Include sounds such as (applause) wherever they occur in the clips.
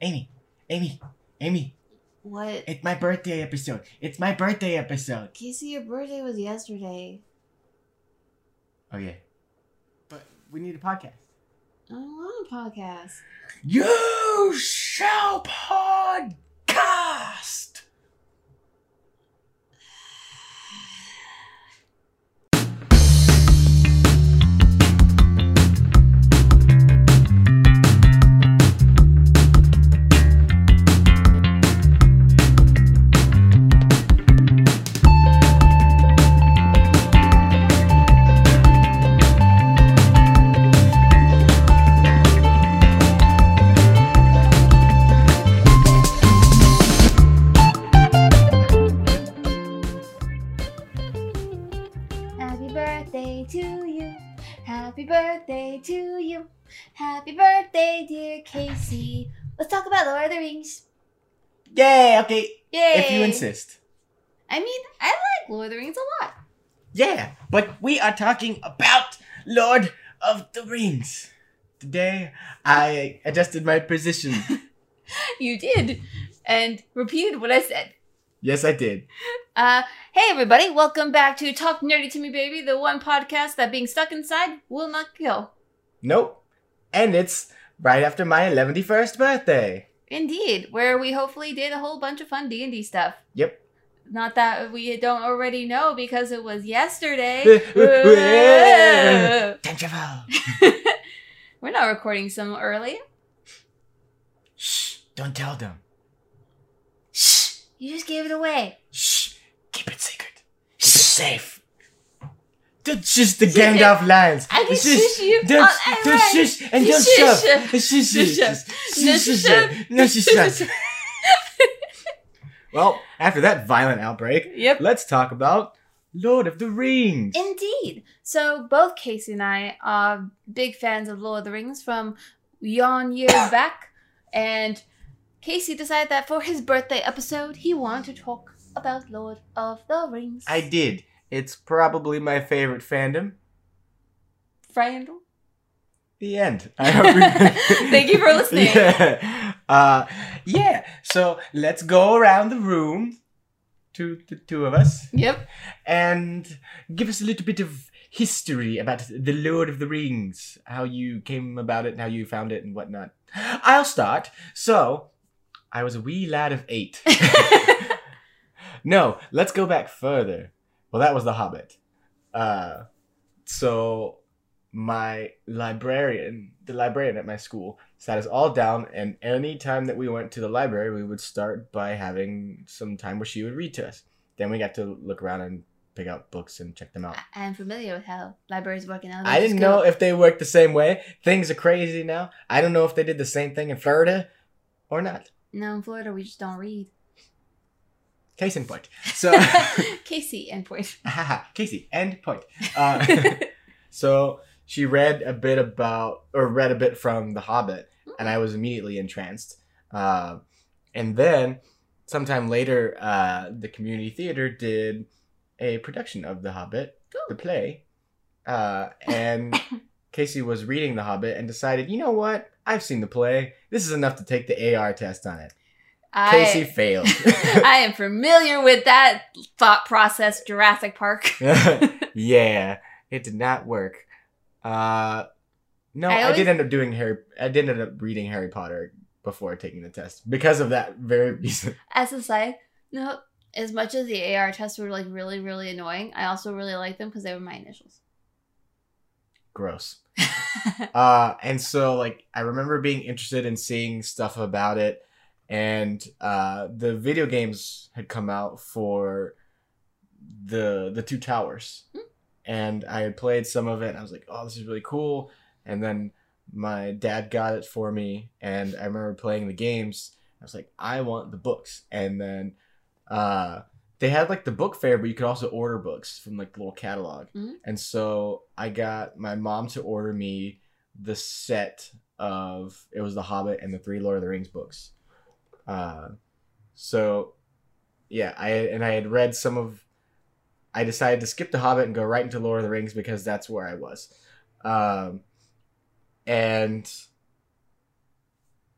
Amy, Amy, Amy. What? It's my birthday episode. It's my birthday episode. Casey, your birthday was yesterday. Oh yeah. But we need a podcast. I don't want a podcast. You shall podcast. Casey. Let's talk about Lord of the Rings. Yeah, okay. Yay! If you insist. I mean, I like Lord of the Rings a lot. Yeah, but we are talking about Lord of the Rings. Today, I adjusted my position. (laughs) You did, and repeated what I said. yes, I did. Uh, hey everybody, welcome back to Talk Nerdy to Me Baby, the one podcast that being stuck inside will not kill. Nope. And it's right after my 11st birthday. Indeed, where we hopefully did a whole bunch of fun D&D stuff. Yep. Not that we don't already know because it was yesterday. (laughs) (laughs) Time travel. (laughs) We're not recording some early. Shh, don't tell them. Shh, You just gave it away. shh, keep it secret. Keep it safe. That's just the Gandalf lines. I can Shh, shush you Don't, on don't air. shush and don't shove. Shush, Shush. shush, No shush, shush. No shush. Well, after that violent outbreak, Yep. let's talk about Lord of the Rings. Indeed. So both Casey and I are big fans of Lord of the Rings from yon years (coughs) back, and Casey decided that for his birthday episode, he wanted to talk about Lord of the Rings. I did. It's probably my favorite fandom. Fandom? The end. (laughs) I hope (laughs) Thank you for listening. (laughs) Yeah. Uh, yeah. So let's go around the room, to the two of us, Yep. and give us a little bit of history about the Lord of the Rings, how you came about it, and how you found it, and whatnot. I'll start. So, I was a wee lad of eight. no, let's go back further. Well, that was The Hobbit. Uh, so my librarian, the librarian at my school, sat us all down, and any time that we went to the library, we would start by having some time where she would read to us. Then we got to look around and pick out books and check them out. I am familiar with how libraries work in I didn't school. know if they worked the same way. Things are crazy now. I don't know if they did the same thing in Florida or not. No, in Florida we just don't read. Case in point. So, (laughs) Casey and point. (laughs) Casey, end point. Uh, (laughs) so she read a bit about, or read a bit from The Hobbit, and I was immediately entranced. Uh, and then, sometime later, uh, the community theater did a production of The Hobbit, the play. Uh, and (coughs) Casey was reading The Hobbit and decided, you know what? I've seen the play. This is enough to take the AR test on it. Casey I, failed. (laughs) I am familiar with that thought process, Jurassic Park. (laughs) yeah, it did not work. Uh, no, I I, did end up doing Harry. I did end up reading Harry Potter before taking the test because of that very reason. (laughs) As a side note, as much as the AR tests were like really, really annoying, I also really liked them because they were my initials. Gross. Uh, and so like I remember being interested in seeing stuff about it, and uh, the video games had come out for the the Two Towers, Hmm. and I had played some of it. And I was like, oh, this is really cool. And then my dad got it for me, and I remember playing the games. I was like, I want the books, and then uh, they had like the book fair, but you could also order books from like the little catalog. Mhm. And so I got my mom to order me the set of it was The Hobbit and the three Lord of the Rings books. Uh, so yeah, I and I had read some of. I decided to skip The Hobbit and go right into Lord of the Rings because that's where I was, um, and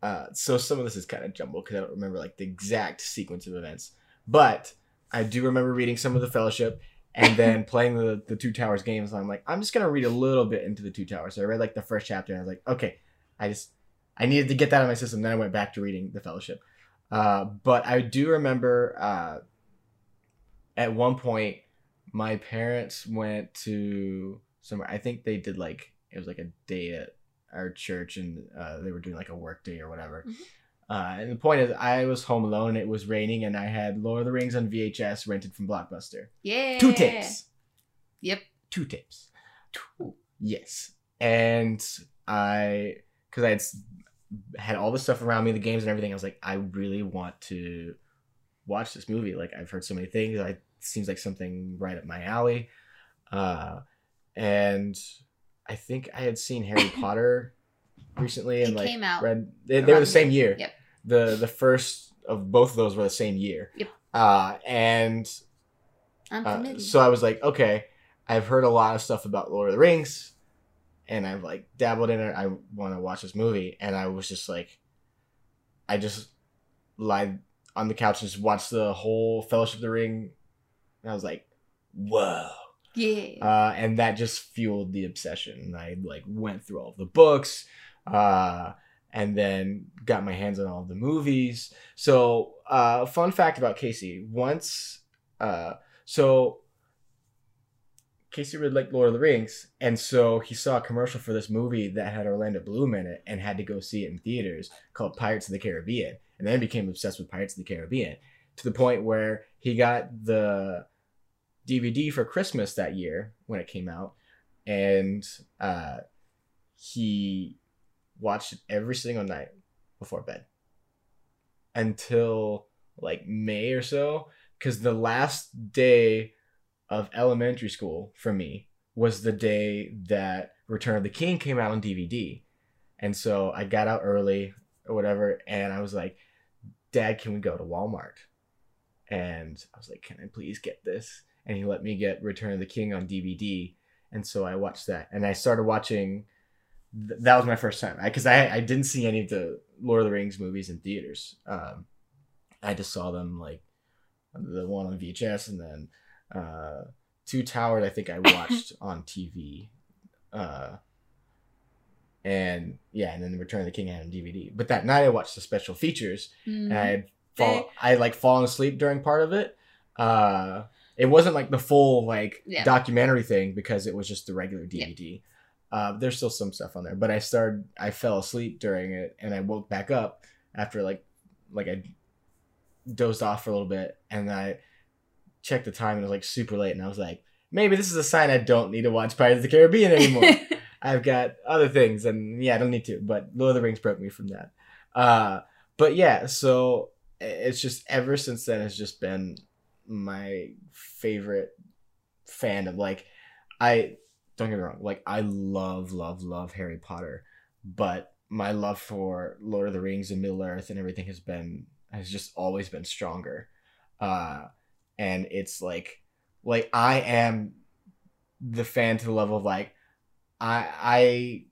uh, so some of this is kind of jumbled because I don't remember like the exact sequence of events, but I do remember reading some of the Fellowship and then (laughs) playing the the Two Towers games. I'm like, I'm just gonna read a little bit into the Two Towers. So I read like the first chapter, and I was like, okay, I just I needed to get that out of my system. Then I went back to reading the Fellowship. Uh, but I do remember uh, at one point my parents went to somewhere. I think they did like it was like a day at our church, and uh, they were doing like a work day or whatever. Mhm. Uh, and the point is, I was home alone. And it was raining, and I had Lord of the Rings on VHS rented from Blockbuster. Yeah. Two tapes. Yep. Two tapes. Two. Yes. And I, because I had had all the stuff around me, the games and everything. I was like, I really want to watch this movie. Like I've heard so many things. I it seems like something right up my alley. Uh, and I think I had seen Harry (coughs) Potter recently, and It like came out read. They, they were the same year. Yep. The the first of both of those were the same year. Yep. Uh, and uh, so I was like, okay, I've heard a lot of stuff about Lord of the Rings, and I've like dabbled in it. I want to watch this movie, and I was just like, I just lied on the couch and just watched the whole Fellowship of the Ring, and I was like, whoa. yeah. Uh, and that just fueled the obsession. And I like went through all of the books, uh, and then got my hands on all of the movies. So, uh, fun fact about Casey: once, uh, so Casey really liked Lord of the Rings, and so he saw a commercial for this movie that had Orlando Bloom in it, and had to go see it in theaters called Pirates of the Caribbean, and then became obsessed with Pirates of the Caribbean to the point where he got the DVD for Christmas that year when it came out, and uh, he watched it every single night before bed until like May or so. Because the last day of elementary school for me was the day that Return of the King came out on DVD, and so I got out early or whatever, and I was like, "Dad, can we go to Walmart?" And I was like, "Can I please get this?" and he let me get Return of the King on DVD, and so I watched that, and I started watching. th- That was my first time because I I didn't see any of the Lord of the Rings movies in theaters. Um, I just saw them like the one on VHS, and then uh, Two Towers. I think I watched (laughs) on TV, uh, and yeah, and then Return of the King I had on DVD. But that night I watched the special features, Mhm. and I had fall, I like fallen asleep during part of it. Uh, it wasn't like the full like Yeah. documentary thing because it was just the regular DVD. Uh, there's still some stuff on there, but I started, I fell asleep during it, and I woke back up after like, like I dozed off for a little bit, and I checked the time, and it was like super late, and I was like, maybe this is a sign I don't need to watch Pirates of the Caribbean anymore. (laughs) I've got other things, and yeah, I don't need to. But Lord of the Rings broke me from that. Uh, but yeah, so it's just ever since then has just been my favorite fandom. Like, I don't get me wrong, like I love, love, love Harry Potter, but my love for Lord of the Rings and Middle Earth and everything has been has just always been stronger. Uh, and it's like, like I am the fan to the level of like I I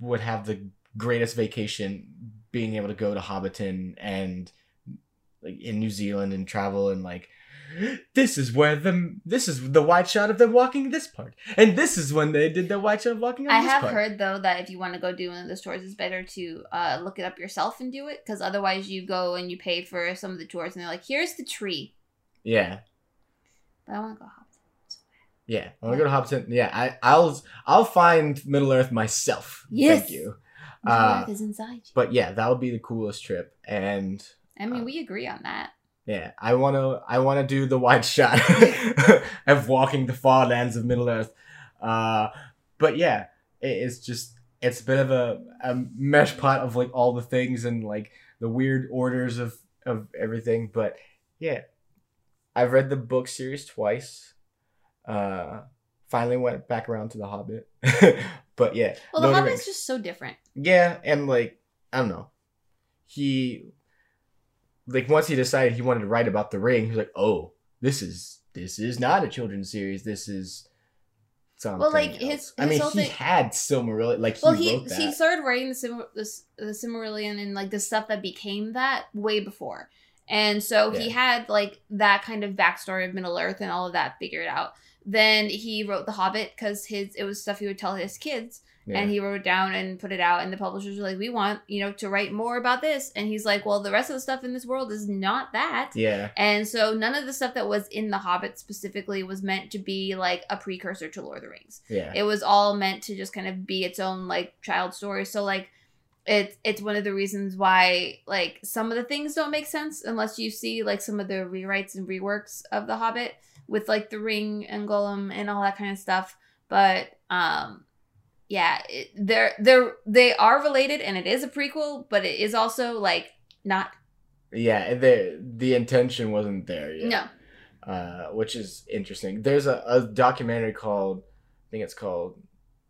would have the greatest vacation being able to go to Hobbiton and like in New Zealand and travel and like this is where the this is the wide shot of them walking this part and this is when they did the wide shot of walking I have part. heard though that if you want to go do one of the tours, it's better to uh, look it up yourself and do it because otherwise you go and you pay for some of the tours and they're like, "Here's the tree," Yeah, but I want to go hop. yeah. I want to go to Hobbiton. Yeah, I I'll I'll find Middle Earth myself. Yes. Thank you. The Uh, earth is inside you. But yeah, that would be the coolest trip and. I mean, uh, we agree on that. Yeah, I wanna I wanna do the wide shot (laughs) of walking the far lands of Middle Earth. Uh, but yeah, it, it's just it's a bit of a, a mesh pot of like all the things and like the weird orders of of everything. But yeah, I've read the book series twice. Uh, finally went back around to the Hobbit. (laughs) but yeah, Well, the Lord of the Hobbit's Rings. just so different. Yeah, and like I don't know, he like once he decided he wanted to write about the ring, he was like, "Oh, this is this is not a children's series. This is something. Well, like, his- else. I mean, he thing- had Silmarillion. Like he well, he wrote that. he started writing the Sim- the, the Silmarillion and like the stuff that became that way before, and so he had like that kind of backstory of Middle Earth and all of that figured out. Then he wrote The Hobbit because his it was stuff he would tell his kids, Yeah. and he wrote it down and put it out. And the publishers were like, "We want you know to write more about this," and he's like, "Well, the rest of the stuff in this world is not that." yeah. And so none of the stuff that was in The Hobbit specifically was meant to be like a precursor to Lord of the Rings Yeah. it was all meant to just kind of be its own like child story so like it's it's one of the reasons why like some of the things don't make sense unless you see like some of the rewrites and reworks of the hobbit with like the ring and Gollum and all that kind of stuff but um yeah it, they're they're they are related and it is a prequel but it is also like not Yeah. The the intention wasn't there yet. no uh, which is interesting. There's a, a documentary called, I think it's called,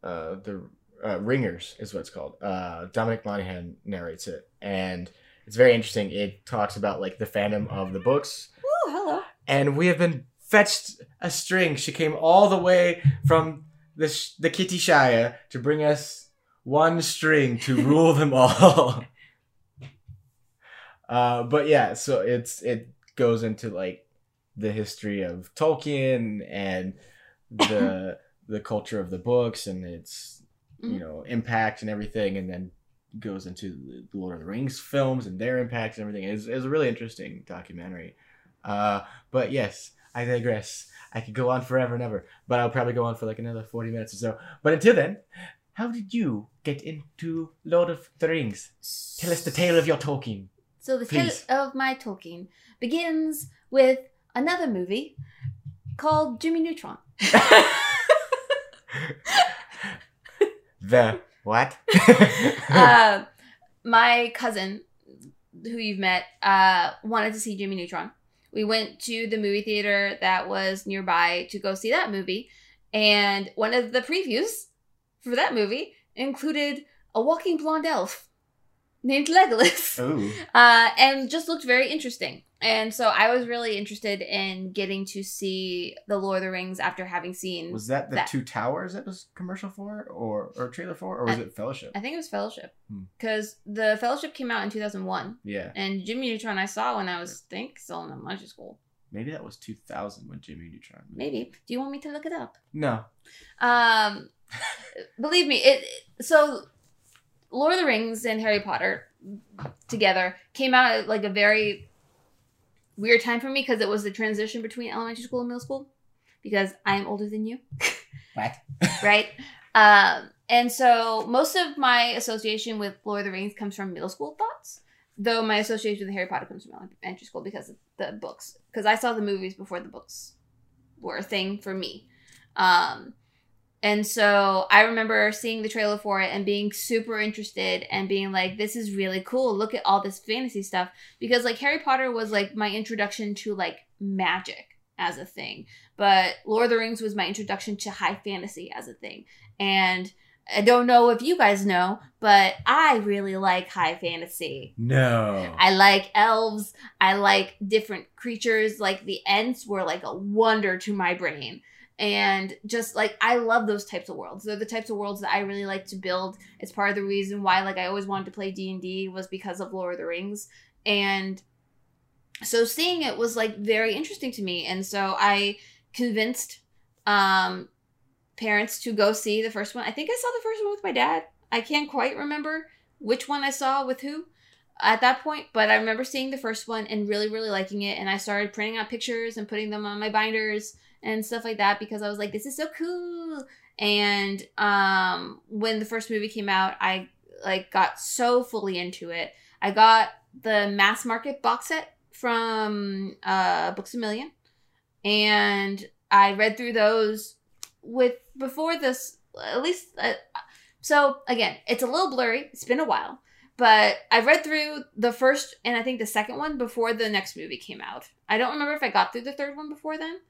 uh, the uh, Ringers is what it's called. Uh, Dominic Monaghan narrates it, and it's very interesting. It talks about like the fandom of the books, oh hello and we have been fetched a string. She came all the way from the sh- the Kitty Shire to bring us one string to (laughs) rule them all. uh, but yeah, so it's it goes into like the history of Tolkien and the (coughs) the culture of the books and its you Mhm. know impact and everything, and then goes into the Lord of the Rings films and their impacts and everything. It's, it's a really interesting documentary. Uh, but yes, I digress. I could go on forever and ever, but I'll probably go on for like another 40 minutes or so. But until then, how did you get into Lord of the Rings? Tell us the tale of your Tolkien. So the Please. tale of my Tolkien begins with another movie called Jimmy Neutron. (laughs) (laughs) the what? (laughs) uh, (laughs) my cousin, who you've met, uh, wanted to see Jimmy Neutron. We went to the movie theater that was nearby to go see that movie, and one of the previews for that movie included a walking blonde elf named Legolas. Uh, and just looked very interesting. And so I was really interested in getting to see the Lord of the Rings after having seen. Was that the That- Two Towers it was commercial for, or or trailer for, or was I- it Fellowship? I think it was Fellowship Hmm. because the Fellowship came out in two thousand one, Yeah, and Jimmy Neutron I saw when I was I think still in elementary school. maybe that was 2000 when Jimmy Neutron. Maybe. Do you want me to look it up? No. Um, (laughs) believe me, it. So, Lord of the Rings and Harry Potter together came out at like a very weird time for me because it was the transition between elementary school and middle school because I am older than you, (laughs) What? right? Um, and so most of my association with Lord of the Rings comes from middle school thoughts, though my association with Harry Potter comes from elementary school because of the books. Because I saw the movies before the books were a thing for me. Um, and so I remember seeing the trailer for it and being super interested and being like, this is really cool. Look at all this fantasy stuff. Because like Harry Potter was like my introduction to like magic as a thing. But Lord of the Rings was my introduction to high fantasy as a thing. And I don't know if you guys know, but I really like high fantasy. No. I like elves. I like different creatures. Like the Ents were like a wonder to my brain. And just like I love those types of worlds. They're the types of worlds that I really like to build. It's part of the reason why like I always wanted to play D&D was because of Lord of the Rings. And so seeing it was like very interesting to me. And so I convinced um parents to go see the first one. I think I saw the first one with my dad. I can't quite remember which one I saw with who at that point, but I remember seeing the first one and really, really liking it. And I started printing out pictures and putting them on my binders and stuff like that because I was like, this is so cool. And um, when the first movie came out, I like got so fully into it. I got the mass market box set from uh, Books a Million, and I read through those with before this at least. Uh, so again, it's a little blurry. It's been a while, but I read through the first and I think the second one before the next movie came out. I don't remember if I got through the third one before then.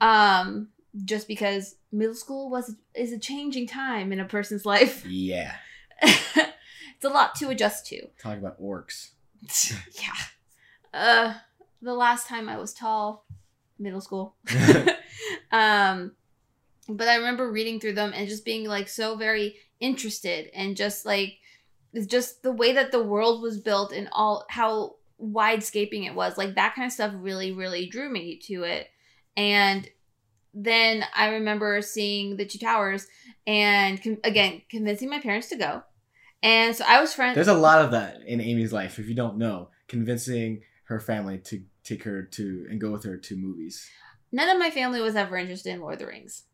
Um, just because middle school was is a changing time in a person's life. (laughs) Yeah. it's a lot to adjust to. (laughs) Talk about orcs. (laughs) yeah. Uh the last time I was tall, middle school. um but I remember reading through them and just being like so very interested and just like just the way that the world was built and all how widescaping it was like that kind of stuff really really drew me to it and then i remember seeing the two towers and again convincing my parents to go and so i was friends There's a lot of that in Amy's life. If you don't know, convincing her family to take her to and go with her to movies. none of my family was ever interested in lord of the rings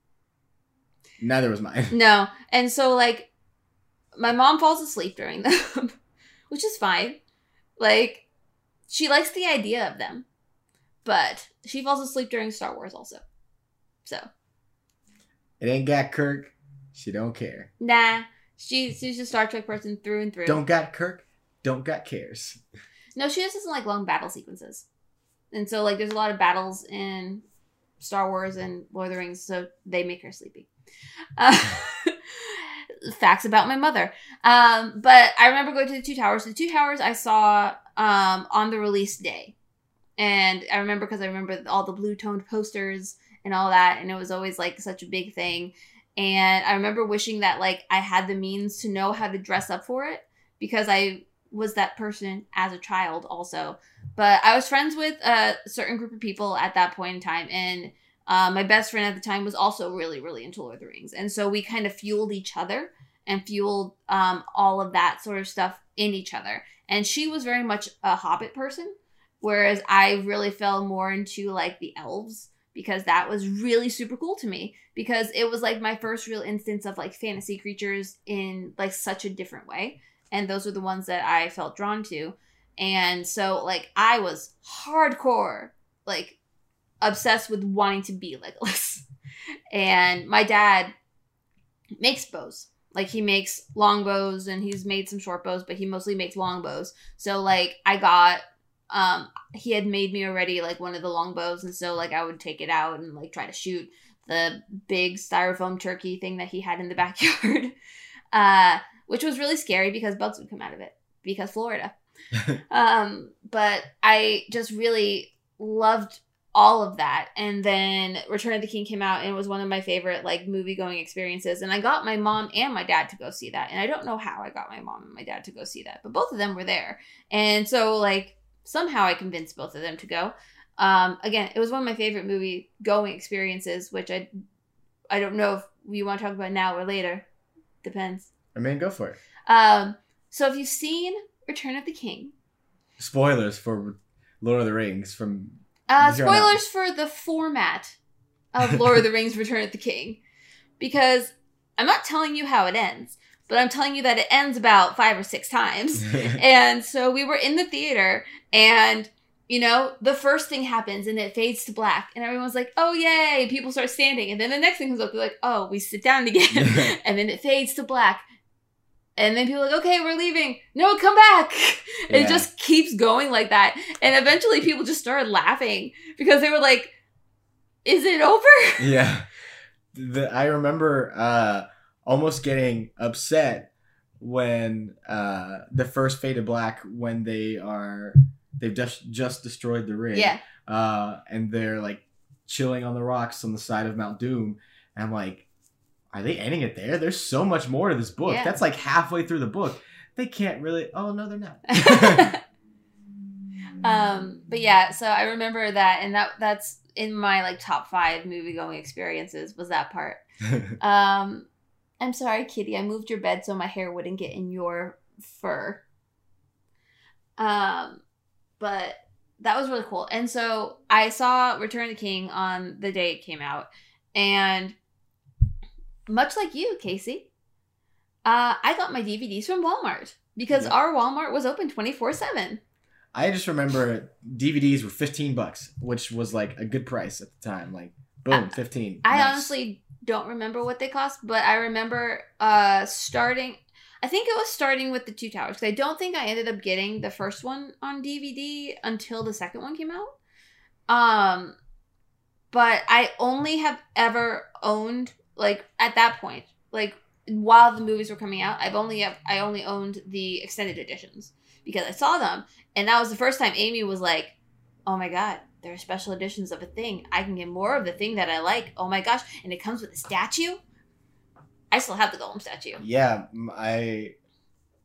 Neither was mine. no and so like my mom falls asleep during (laughs) them which is fine like she likes the idea of them but she falls asleep during star wars also. So. It ain't got Kirk. She don't care. nah. She, she's a star trek person through and through. Don't got Kirk. Don't got cares. no she just doesn't like long battle sequences. And so like there's a lot of battles in star wars and lord of the rings so they make her sleepy. Uh, (laughs) facts about my mother. Um but i remember going to the two towers. The two towers i saw um on the release day and i remember because i remember all the blue toned posters and all that and it was always like such a big thing. And i remember wishing that like i had the means to know how to dress up for it because i was that person as a child also. But i was friends with a certain group of people at that point in time and uh, my best friend at the time was also really really into lord of the rings. And so we kind of fueled each other and fueled um, all of that sort of stuff in each other. And she was very much a hobbit person whereas i really fell more into like the elves because that was really super cool to me because it was like my first real instance of like fantasy creatures in like such a different way. And those are the ones that i felt drawn to. And so like i was hardcore like obsessed with wanting to be (laughs) legolas. And my dad makes bows. Like he makes long bows and he's made some short bows but he mostly makes long bows. So like i got um he had made me already like one of the long bows and so like i would take it out and like try to shoot the big styrofoam turkey thing that he had in the (laughs) backyard. Uh which was really scary because bugs would come out of it because florida. (laughs) Um but i just really loved all of that. And then return of the king came out and it was one of my favorite like movie going experiences. And i got my mom and my dad to go see that. And i don't know how i got my mom and my dad to go see that but both of them were there. And so like somehow i convinced both of them to go. Um again it was one of my favorite movie going experiences which i i don't know if we want to talk about now or later. Depends. I mean, go for it. um so if you've seen return of the king. Spoilers for Lord of the Rings from Uh, Here on out. spoilers for the format of Lord of the (laughs) Rings: Return of the King, because I'm not telling you how it ends, but I'm telling you that it ends about five or six times. (laughs) and so we were in the theater, and you know, the first thing happens, and it fades to black, and everyone's like, "Oh yay!" People start standing, and then the next thing comes up, they're like, "Oh, we sit down again," (laughs) and then it fades to black. And then people are like, okay, we're leaving. No, come back. (laughs) Yeah. It just keeps going like that. And eventually people just started laughing because they were like, is it over? yeah. The, I remember uh, almost getting upset when uh, the first Fade to Black when they are they've just just destroyed the ring. Yeah. Uh, and they're like chilling on the rocks on the side of Mount Doom. And I'm like, are they ending it there? There's so much more to this book. Yeah. That's like halfway through the book. They can't really. Oh no, they're not. (laughs) (laughs) um, but yeah, so I remember that, and that that's in my like top five movie going experiences was that part. (laughs) Um, I'm sorry, Kitty. I moved your bed so my hair wouldn't get in your fur. Um, but that was really cool. And so I saw Return of the King on the day it came out, and much like you, Casey, uh, I got my DVDs from Walmart because our Walmart was open twenty four seven. I just remember DVDs were 15 bucks, which was like a good price at the time. Like, boom, 15. I Nice. honestly don't remember what they cost, but I remember uh starting. I think it was starting with the Two Towers. I don't think I ended up getting the first one on DVD until the second one came out. Um, but I only have ever owned like at that point, like while the movies were coming out, I've only have, I only owned the extended editions because I saw them, and that was the first time Amy was like, "Oh my god, there are special editions of a thing. I can get more of the thing that I like. Oh my gosh! And it comes with a statue. I still have the Gollum statue. Yeah, I,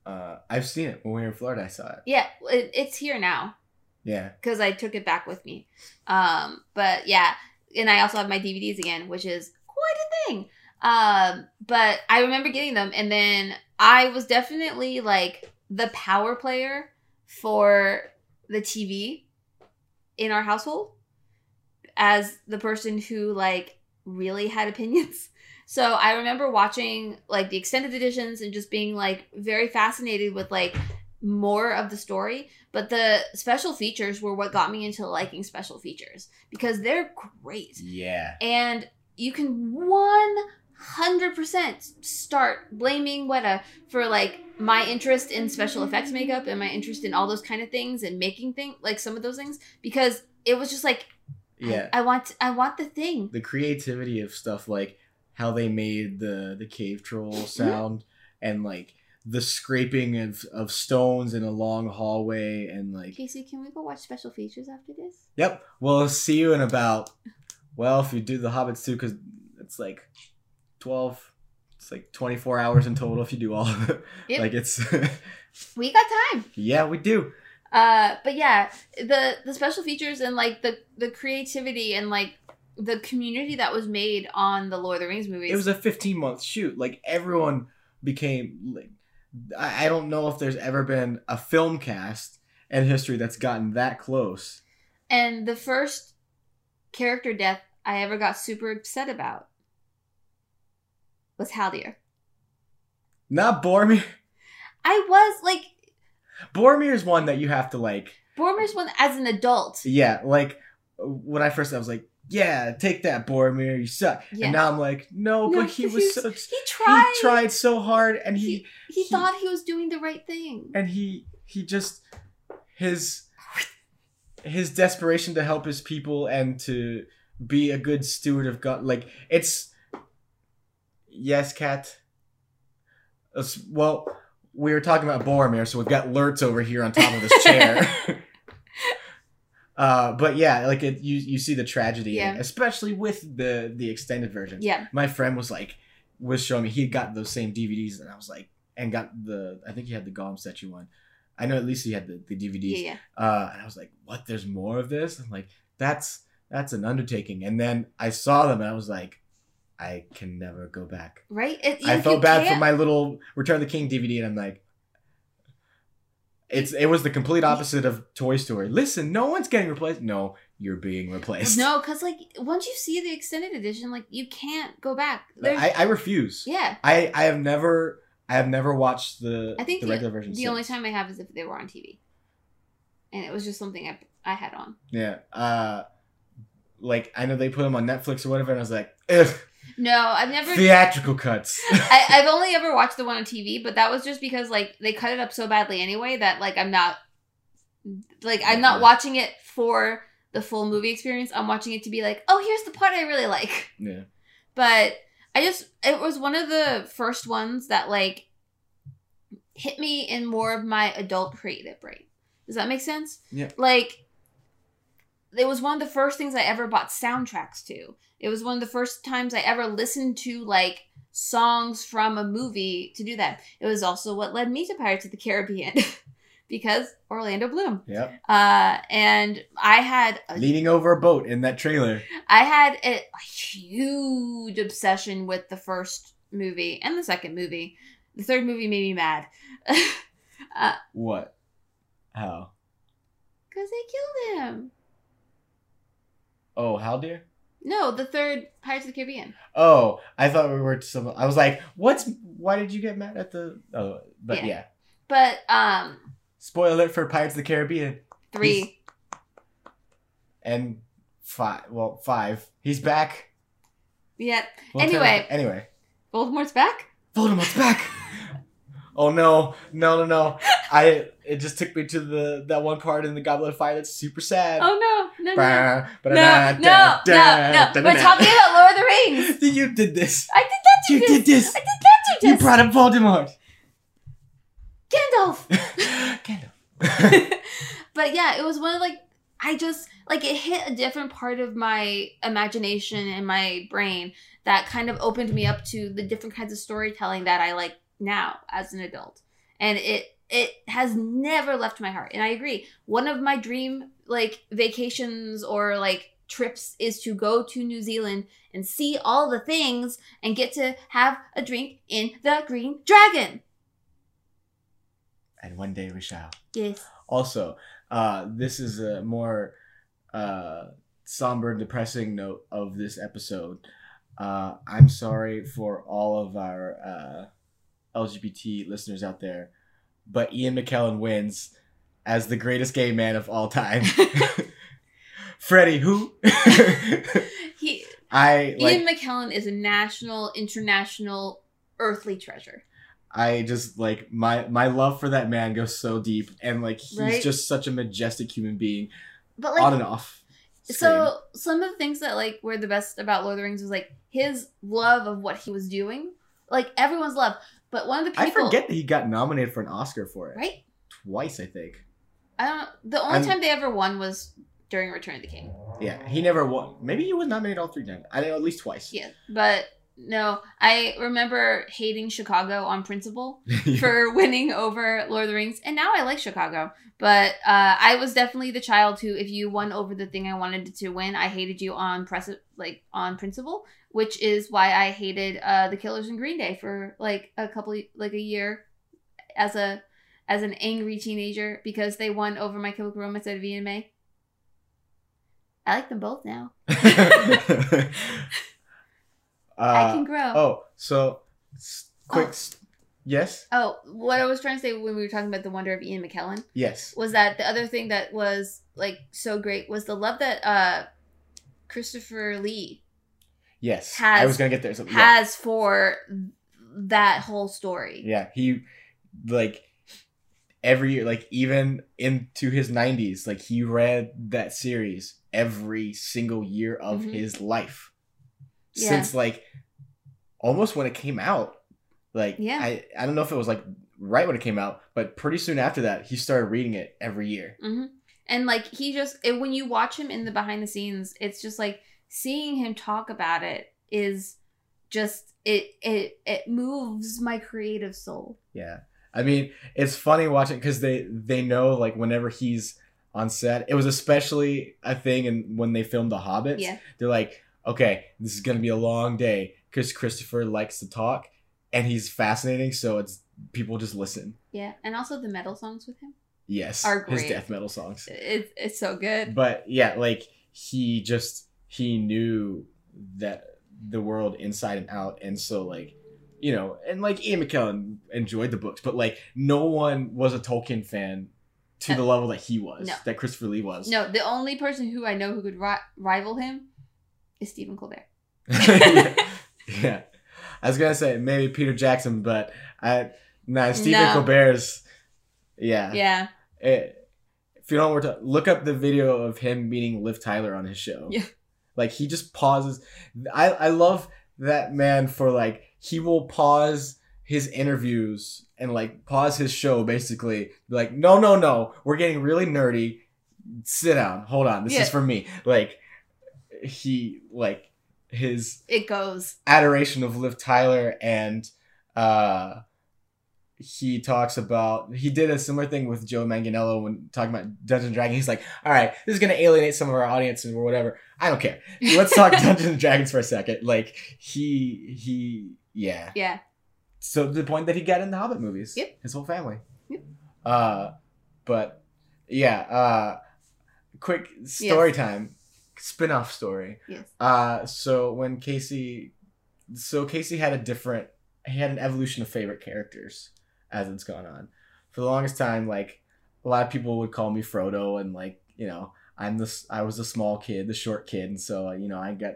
uh I've seen it when we were in Florida. I saw it. Yeah, it, it's here now Yeah. because I took it back with me. Um, but yeah, and I also have my DVDs again, which is quite a thing. Um, but I remember getting them, and then I was definitely like the power player for the TV in our household as the person who like really had opinions. (laughs) So I remember watching like the extended editions and just being like very fascinated with like more of the story. But the special features were what got me into liking special features because they're great. Yeah. And you can 100% start blaming Weta for like my interest in special effects makeup and my interest in all those kind of things and making things like some of those things because it was just like I- Yeah. I, want I want the thing. the creativity of stuff like how they made the the cave troll Mm-hmm. sound and like the scraping of, of stones in a long hallway and like Casey, can we go watch special features after this? yep we'll see you in about well if you do the hobbits too because it's like 12 it's like 24 hours in total if you do all of it Yep. like it's (laughs) We got time. yeah we do Uh, but yeah, the the special features and like the the creativity and like the community that was made on the Lord of the Rings movies. it was a 15 month shoot like everyone became like I I don't know if there's ever been a film cast in history that's gotten that close and the first character death I ever got super upset about was Haldir. not boromir I was like boromir is one that you have to like Boromir's one as an adult. yeah like when i first i was like yeah take that boromir you suck Yeah. and now i'm like no, No, but he was so He tried. he tried so hard and he He, he he- thought he was doing the right thing. and he he just his his desperation to help his people and to be a good steward of god like it's yes cat well we were talking about boromir so we've got lurtz over here on top of this chair (laughs) uh but yeah like it you you see the tragedy it, especially with the the extended version Yeah. my friend was like was showing me he had got those same DVDs and I was like and got the I think he had the Gollum statue one. I know at least he had the, the Yeah. DVDs. Yeah. Uh and I was like, what, there's more of this? I'm like, that's that's an undertaking. And then I saw them and I was like, I can never go back. Right. It, I felt bad for can't- my little Return of the King DVD and I'm like it's it was the complete opposite of Toy Story. Listen, no one's getting replaced. No, you're being replaced. No, because like once you see the extended edition, like you can't go back. There's, I, I refuse. yeah. I I have never I have never watched the I think the the, regular version. the since. only time I have is if they were on TV, and it was just something I I had on. Yeah. Uh like I know they put them on Netflix or whatever, and I was like, ugh, No, I've never. theatrical cuts. (laughs) I, (laughs) I've only ever watched the one on TV, but that was just because like they cut it up so badly anyway that like I'm not like I'm not watching it for the full movie experience. I'm watching it to be like, oh, here's the part I really like. yeah. But I just it was one of the first ones that like hit me in more of my adult creative brain. Does that make sense? Yeah. Like it was one of the first things I ever bought soundtracks to. It was one of the first times I ever listened to like songs from a movie to do that. It was also what led me to Pirates of the Caribbean (laughs) because Orlando Bloom. Yep. Uh and I had a Leaning over a boat in that trailer. I had a, a huge obsession with the first movie and the second movie. The third movie made me mad. Because (laughs) What? How? Because they killed him. Oh, Haldir? No, the third Pirates of the Caribbean. Oh, I thought we were some. I was like, what's? Why did you get mad at the? Oh, but Yeah. yeah. But, um, Spoiler alert for Pirates of the Caribbean three. and five. Well, five. He's back. Yeah. We'll Anyway. Anyway. Voldemort's back? Voldemort's back. (laughs) oh no, no, no, no! I it just took me to the that one part in the Goblet of Fire that's super sad. Oh, no. No, no. No, no, no, no. We're talking about Lord of the Rings. (laughs) You did this. I did not do You this. did this. I did not do You this. brought up Voldemort. Gandalf. (laughs) Gandalf. (laughs) but yeah, it was one of like I just like it hit a different part of my imagination and my brain that kind of opened me up to the different kinds of storytelling that I like now as an adult. And it it has never left my heart. And I agree. One of my dream like vacations or like trips is to go to New Zealand and see all the things and get to have a drink in the Green Dragon. And one day we shall. Yes. Also, uh, this is a more uh, somber, depressing note of this episode. Uh, I'm sorry for all of our uh, LGBT listeners out there, but Ian McKellen wins as the greatest gay man of all time. (laughs) (laughs) Freddie, who? (laughs) he I like. Ian McKellen is a national, international, earthly treasure. I just like my my love for that man goes so deep, and like he's Right? just such a majestic human being, But like, on and off. so some of the things that like were the best about Lord of the Rings was like his love of what he was doing. Like everyone's love. But one of the people I forget that he got nominated for an Oscar for it right? twice. I think. I don't the only I'm- time they ever won was during Return of the King. Yeah, he never won. Maybe he was nominated all three times. I know at least twice. Yeah. But no, I remember hating Chicago on principle (laughs) for winning over Lord of the Rings, and now I like Chicago. But uh, I was definitely the child who, if you won over the thing I wanted to win, I hated you on press like on principle, which is why I hated uh, the Killers in Green Day for like a couple like a year as a as an angry teenager because they won over My Chemical Romance at of Ian May. I like them both now. (laughs) (laughs) uh, I can grow. Oh, so s- quick. s- Yes. Oh, what I was trying to say when we were talking about the wonder of Ian McKellen Yes. was that the other thing that was like so great was the love that uh Christopher Lee Yes. Has- I was gonna get there. So, yeah. has for that whole story. Yeah, he like every year, like even into his nineties, like he read that series every single year of Mhm. his life Yeah. since like almost when it came out. Like, Yeah. I I don't know if it was like right when it came out, but pretty soon after that, he started reading it every year. hmm And like he just and when you watch him in the behind the scenes, it's just like seeing him talk about it is just it it it moves my creative soul. Yeah, I mean, it's funny watching because they they know like whenever he's on set, it was especially a thing and when they filmed The Hobbit. Yeah. they're like, okay, this is gonna be a long day because Christopher likes to talk and he's fascinating, so it's people just listen. Yeah. And also the metal songs with him. Yes, Are his death metal songs. It's it's so good. But yeah, like he just he knew that the world inside and out, and so like you know, and like Ian McKellen enjoyed the books, but like no one was a Tolkien fan to the level that he was, No. that Christopher Lee was. No, the only person who I know who could ri- rival him is Stephen Colbert. yeah. (laughs) yeah. I was gonna say maybe Peter Jackson, but I nah Stephen No. Colbert's yeah. Yeah. Eh, if you don't know what look up the video of him meeting Liv Tyler on his show. Yeah. Like he just pauses. I I love that man for like he will pause his interviews and like pause his show basically be like no no no we're getting really nerdy sit down hold on this Yeah. is for me like he like his It goes. adoration of Liv Tyler and uh he talks about he did a similar thing with Joe Manganiello when talking about Dungeons and Dragons. He's like, all right, this is gonna alienate some of our audience or whatever. I don't care. Let's talk (laughs) Dungeons and Dragons for a second. Like he he yeah. Yeah. So the point that he got in the Hobbit movies. Yep. His whole family. Yep. Uh but yeah, uh quick story time. Spin-off story. Yes. Uh, so when Casey, so Casey had a different, he had an evolution of favorite characters as it's gone on. For the longest time, like a lot of people would call me Frodo, and like you know, I'm this, I was a small kid, the short kid, and so you know, I got,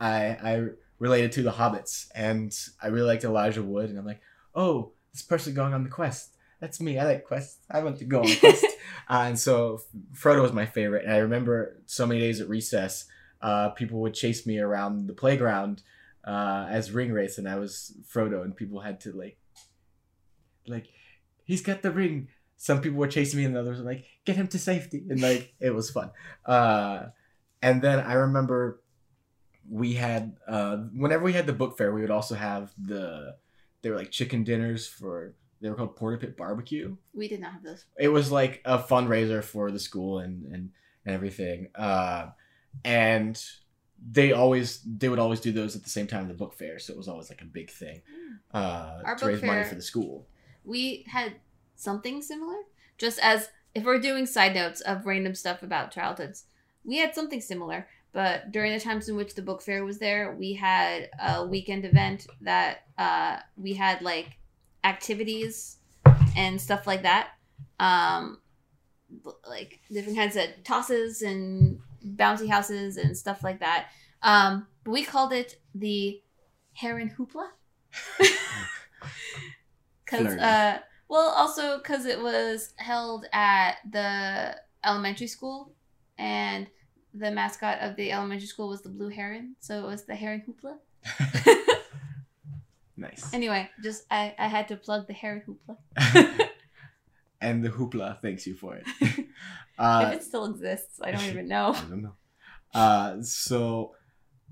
I I related to the hobbits, and I really liked Elijah Wood, and I'm like, oh, this person going on the quest. That's me. I like quests. I want to go on (laughs) quest. Uh, and so Frodo was my favorite. And I remember so many days at recess, uh, people would chase me around the playground uh, as ring race, and I was Frodo, and people had to like, like, he's got the ring. Some people were chasing me and others were like, get him to safety. And like it was fun. Uh and then I remember we had uh whenever we had the book fair, we would also have the they were like chicken dinners for they were called Porta Pit Barbecue. We did not have those. It was like a fundraiser for the school and and, and everything. Uh and they always they would always do those at the same time the book fair, so it was always like a big thing uh, Our to raise money for the school. We had something similar. Just as if we're doing side notes of random stuff about childhoods, we had something similar. But during the times in which the book fair was there, we had a weekend event that uh, we had like activities and stuff like that. Um, like different kinds of tosses and bouncy houses and stuff like that. Um, but we called it the Heron Hoopla. (laughs) Because, uh, well, also because it was held at the elementary school, and the mascot of the elementary school was the blue heron, so it was the Heron Hoopla. (laughs) nice. Anyway, just I, I had to plug the Heron Hoopla. (laughs) and the hoopla thanks you for it. (laughs) uh, if it still exists, I don't even know. I don't know. Uh, so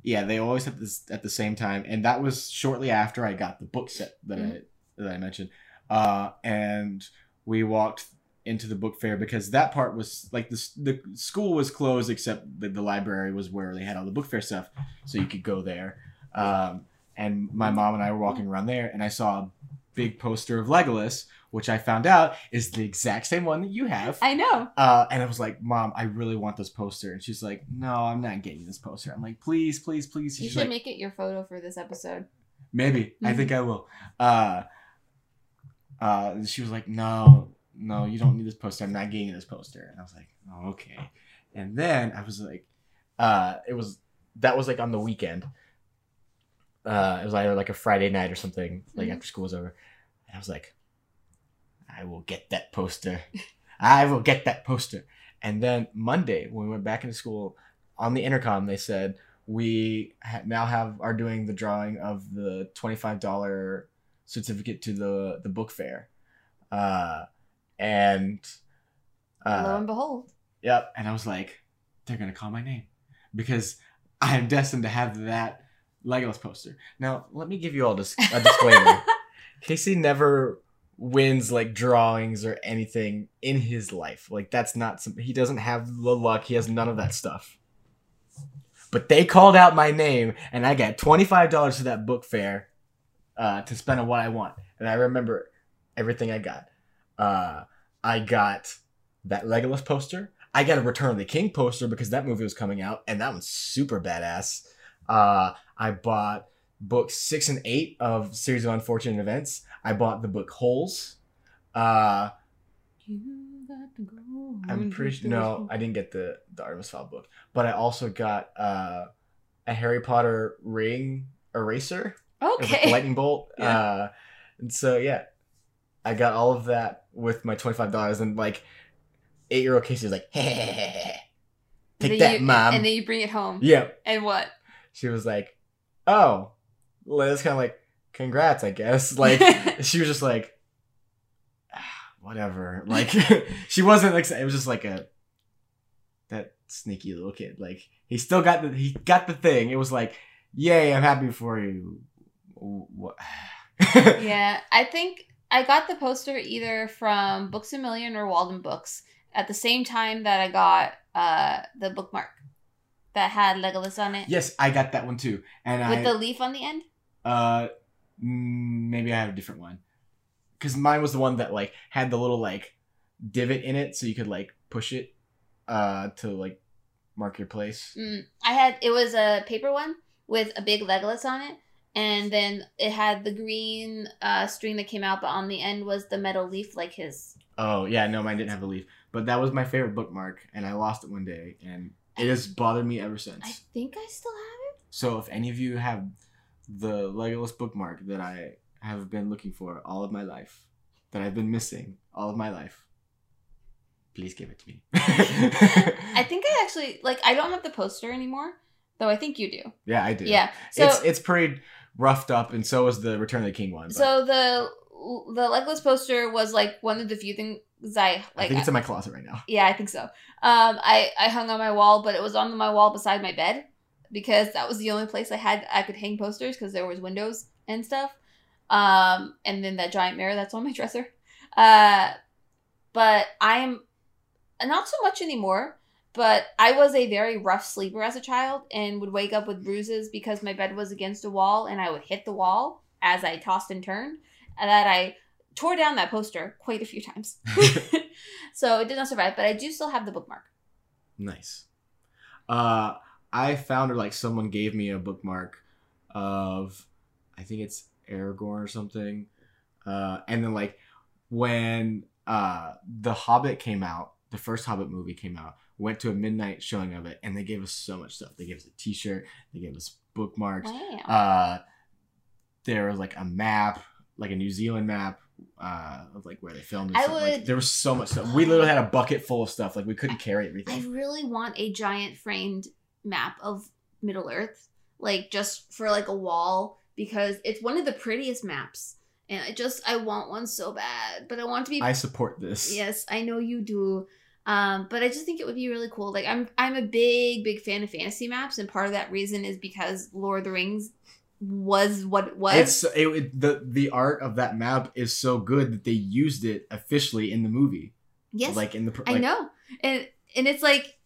yeah, they always had this at the same time, and that was shortly after I got the book set that I that I mentioned. Uh, and we walked into the book fair because that part was like the the school was closed except the, the library was where they had all the book fair stuff, so you could go there. Um, and my mom and I were walking around there, and I saw a big poster of Legolas, which I found out is the exact same one that you have. I know. Uh, and I was like, Mom, I really want this poster. And she's like, No, I'm not getting this poster. I'm like, Please, please, please. You should like, make it your photo for this episode. Maybe. I think (laughs) I will. Uh, uh, she was like, No, no, you don't need this poster. I'm not getting you this poster. And I was like, Oh, okay. And then I was like, uh, it was that was like on the weekend. Uh, it was either like a Friday night or something, like Mhm. after school was over. And I was like, I will get that poster. I will get that poster. And then Monday, when we went back into school, on the intercom, they said we ha- now have are doing the drawing of the twenty five dollar certificate to the the book fair, uh, and Lo uh, and behold. yep. And I was like, they're gonna call my name because I am destined to have that Legolas poster. Now, let me give you all dis- a disclaimer. (laughs) Casey never wins like drawings or anything in his life. Like that's not some he doesn't have the luck. He has none of that stuff. But they called out my name and I got $25 to that book fair uh, to spend on what I want. And I remember everything I got. Uh, I got that Legolas poster. I got a Return of the King poster because that movie was coming out and that one's super badass. Uh, I bought books six and eight of Series of Unfortunate Events. I bought the book Holes. Uh, You got to go I'm pretty sure, no, I didn't get the the Artemis Fowl book, but I also got uh, a Harry Potter ring eraser, Okay. lightning bolt. (laughs) Yeah. Uh, and so yeah, I got all of that with my twenty five dollars, and like eight year old Casey was like, hey, "Take that, you- mom." And then you bring it home. yeah, And what? she was like, "Oh," it's kind of like, "Congrats," I guess. (laughs) Like (laughs) she was just like, "Ah, whatever. Like she wasn't like it was just like a that sneaky little kid. Like he still got the he got the thing. It was like, yay, I'm happy for you. What? (sighs) Yeah, I think I got the poster either from Books a Million or Waldenbooks at the same time that I got uh the bookmark that had Legolas on it yes, I got that one too. And with I the leaf on the end. uh mm, maybe I have a different one. Cuz mine was the one that like had the little like divot in it so you could like push it uh to like mark your place. Mm, I had it was a paper one with a big Legolas on it, and then it had the green uh, string that came out, but on the end was the metal leaf like his. Oh yeah, no, mine didn't have a leaf, but that was my favorite bookmark, and I lost it one day, and it has bothered me ever since. I think I still have it. So if any of you have the Legolas bookmark that I have been looking for all of my life, that I've been missing all of my life, please give it to me. (laughs) I think I actually like. I don't have the poster anymore, though. I think you do. yeah, I do. Yeah. So it's it's pretty roughed up, and so was the Return of the King one. But so the the Legolas poster was like one of the few things I I like think it's in my closet right now. yeah, I think so. Um, I I hung on my wall, but it was on my wall beside my bed because that was the only place I had I could hang posters because there was windows and stuff. Um, and then that giant mirror that's on my (laughs) dresser. Uh, but I'm not so much anymore. But I was a very rough sleeper as a child and would wake up with bruises because my bed was against a wall and I would hit the wall as I tossed and turned. And that I tore down that poster quite a few times. (laughs) (laughs) so it did not survive, but I do still have the bookmark. Nice. Uh, I found or like someone gave me a bookmark of, I think it's Aragorn or something. Uh, and then like when uh the Hobbit came out, the first Hobbit movie came out, went to a midnight showing of it, and they gave us so much stuff. They gave us a T-shirt, they gave us bookmarks. Wow. Uh, there was like a map, like a New Zealand map. Uh, of like where they filmed. And I stuff. Like, would- there was so much stuff. We literally had a bucket full of stuff. Like we couldn't carry everything. I really want a giant framed map of Middle Earth, like just for like a wall, because it's one of the prettiest maps. And I just I want one so bad, but I want to be I support this. Yes, I know you do. Um, but I just think it would be really cool. Like I'm I'm a big, big fan of fantasy maps, and part of that reason is because Lord of the Rings was what it was. It's it, it- the the art of that map is so good that they used it officially in the movie. yes, Like in the pr- I know. And and it's like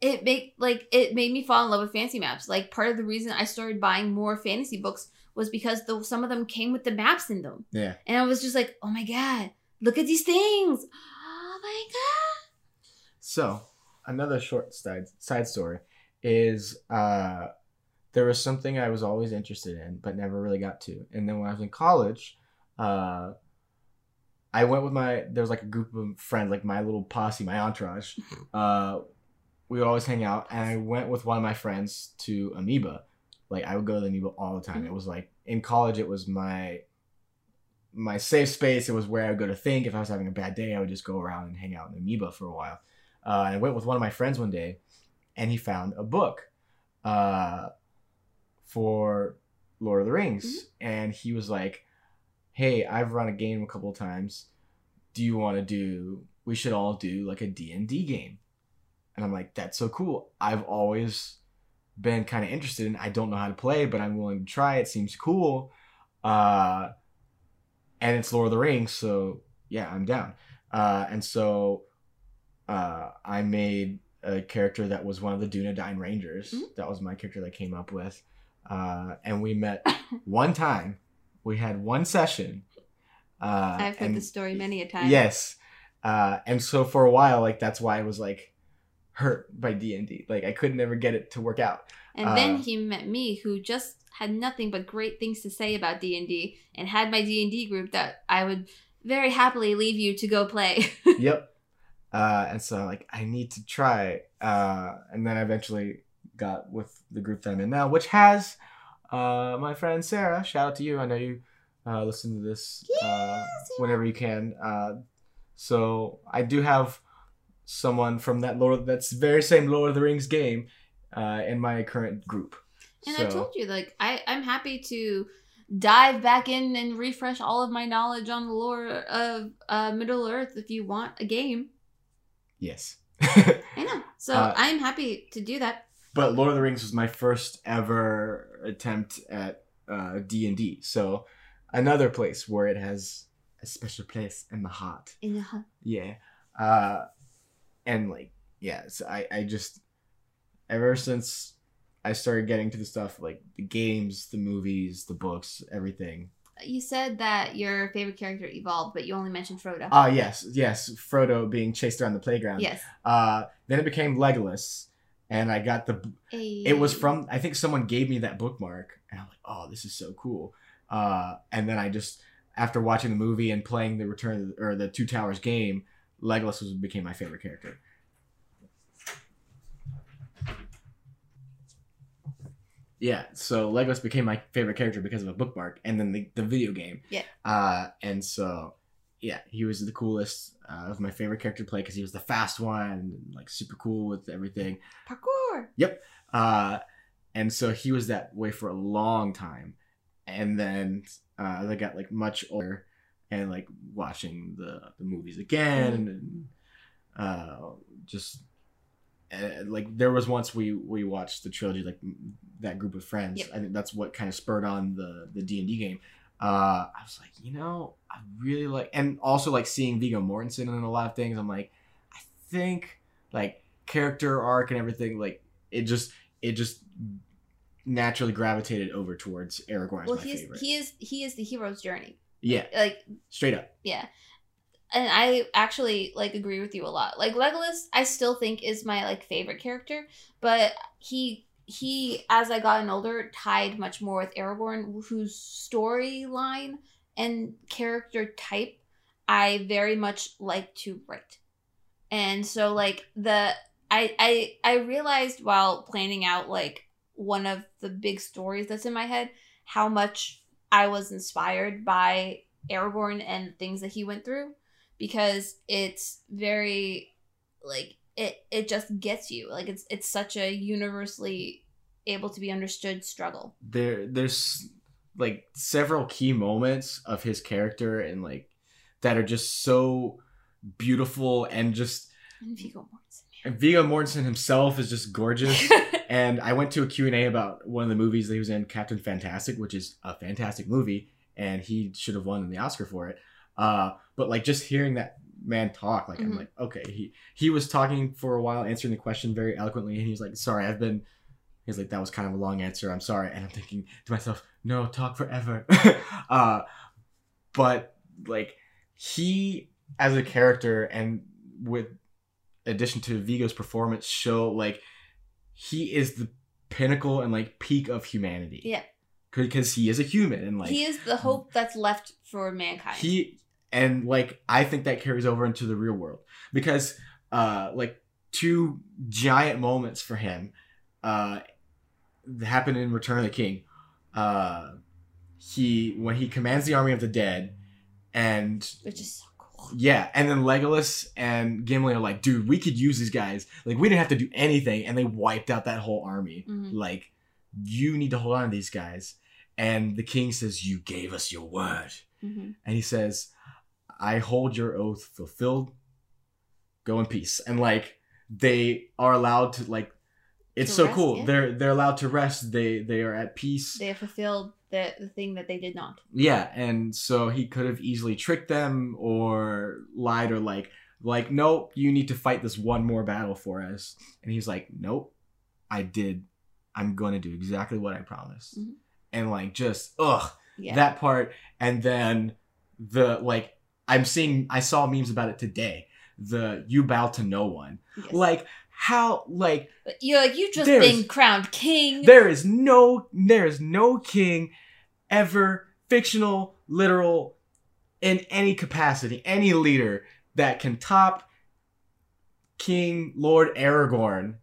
it make like it made me fall in love with fantasy maps. Like part of the reason I started buying more fantasy books was because the, some of them came with the maps in them. Yeah. And I was just like, "Oh my god, look at these things." (gasps) Oh my god. So another short side side story is uh there was something I was always interested in but never really got to. And then when I was in college, uh I went with my there was like a group of friends, like my little posse, my entourage. Uh we would always hang out and I went with one of my friends to Amoeba. Like I would go to the Amoeba all the time. Mhm. It was like in college it was my my safe space. It was where I would go to think. If I was having a bad day, I would just go around and hang out in Amoeba for a while. Uh, and I went with one of my friends one day, and he found a book uh, for Lord of the Rings, and he was like, "Hey, I've run a game a couple of times. Do you want to do? We should all do like a D and D game." And I'm like, "That's so cool. I've always been kind of interested in. I don't know how to play, but I'm willing to try. It seems cool." Uh, and it's Lord of the Rings, so yeah, I'm down. Uh, and so uh, I made a character that was one of the Dunedain Rangers. Mhm. That was my character that I came up with. Uh, and we met (laughs) one time. We had one session. Uh, I've heard and- this story many a time. Yes. Uh, and so for a while, like that's why I was like hurt by D and D. Like I could never get it to work out. And then Uh, he met me, who just had nothing but great things to say about D and D, and had my D and D group that I would very happily leave you to go play. (laughs) yep. Uh, and so like I need to try. Uh, and then I eventually got with the group that I'm in now, which has uh, my friend Sarah. Shout out to you. I know you uh, listen to this uh, whenever you can. Uh, so I do have someone from that Lord, that's very same Lord of the Rings game uh, in my current group. and so, I told you, like, I I'm happy to dive back in and refresh all of my knowledge on the lore of uh, Middle Earth if you want a game. Yes. (laughs) I know, so Uh, I'm happy to do that. but Lord of the Rings was my first ever attempt at D and D. So another place where it has a special place in the heart. In the hu- Yeah, uh, and like yeah, so I I just ever since I started getting to the stuff like the games, the movies, the books, everything. You said that your favorite character evolved, but you only mentioned Frodo. Ah, yes, yes, Frodo being chased around the playground. yes. Uh, then it became Legolas, and I got the it was from I think someone gave me that bookmark, and I'm like, oh, this is so cool. Uh, and then I just after watching the movie and playing the Return of the, or the Two Towers game, Legolas was became my favorite character. Yeah, so Legolas became my favorite character because of a bookmark, and then the, the video game. Yeah. Uh, and so yeah, he was the coolest. Uh, was my favorite character to play because he was the fast one, and, like super cool with everything. parkour. Yep. Uh, and so he was that way for a long time. And then uh, I got like much older and like watching the the movies again Mm-hmm. and uh just like there was once we we watched the trilogy like that group of friends Yep. i think that's what kind of spurred on the the d&d game uh i was like you know i really like and also like seeing viggo mortensen in a lot of things i'm like i think like character arc and everything like it just it just naturally gravitated over towards aragorn well, he's favorite he is he is the hero's journey. yeah Like straight up Yeah. And I actually like agree with you a lot. Like Legolas, I still think is my like favorite character, but he he as I gotten older tied much more with Aragorn, whose storyline and character type I very much like to write. And so like the I I I realized while planning out like one of the big stories that's in my head how much I was inspired by Aragorn and things that he went through because it's very like it it just gets you like it's it's such a universally able to be understood struggle there there's like several key moments of his character and like that are just so beautiful and just and Viggo Mortensen and Viggo Mortensen himself is just gorgeous. (laughs) and I went to a Q&A about one of the movies that he was in, Captain Fantastic, which is a fantastic movie, and he should have won the Oscar for it. Uh, but like just hearing that man talk, like I'm Mhm. like, okay, he he was talking for a while, answering the question very eloquently, and he's like, sorry, I've been. He's like, that was kind of a long answer. I'm sorry, and I'm thinking to myself, no, talk forever. (laughs) uh, but like he as a character and with addition to Viggo's performance show like he is the pinnacle and like peak of humanity. Yeah. Because he is a human and like he is the hope that's left for mankind he and like I think that carries over into the real world because uh like two giant moments for him uh happened in Return of the King. Uh he when he commands the army of the dead and which is so cool yeah, and then Legolas and Gimli are like, dude, we could use these guys. Like, we didn't have to do anything, and they wiped out that whole army. Mhm. Like, you need to hold on to these guys. And the king says, You gave us your word. Mhm. And he says, I hold your oath fulfilled. Go in peace. And like, they are allowed to like. It's To so rest, cool. yeah. They're they're allowed to rest. They they are at peace. they have fulfilled the, the thing that they did not Yeah, and so he could have easily tricked them or lied or like like nope, you need to fight this one more battle for us. And he's like, "Nope. I did. I'm going to do exactly what I promised." Mhm. And like just ugh, yeah that part and then the like I'm seeing I saw memes about it today. The you bow to no one. Yes. Like how like you're like you've just been crowned king there is no there is no king ever fictional literal in any capacity any leader that can top king lord aragorn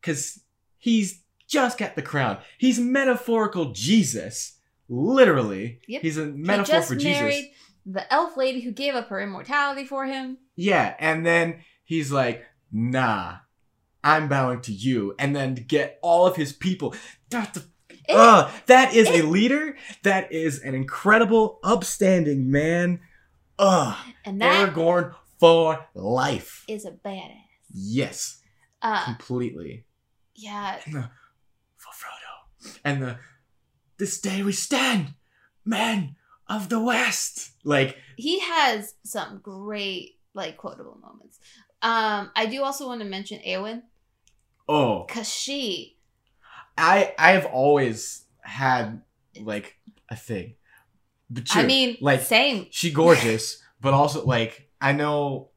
because he's just got the crown he's metaphorical jesus literally Yep. he's a he metaphor just for jesus married the elf lady who gave up her immortality for him Yeah, and then he's like, "Nah, I'm bowing to you," and then get all of his people. That, the, It- Ugh, that is it- a leader. That is an incredible, upstanding man. Ugh, and that Aragorn for life. is a badass Yes, uh completely. yeah And the for Frodo, and the this day we stand, men of the West. Like, he has some great like quotable moments. Um, I do also want to mention Eowyn oh, because she, I I've always had like a thing. But I mean, like same. she gorgeous, (laughs) but also like I know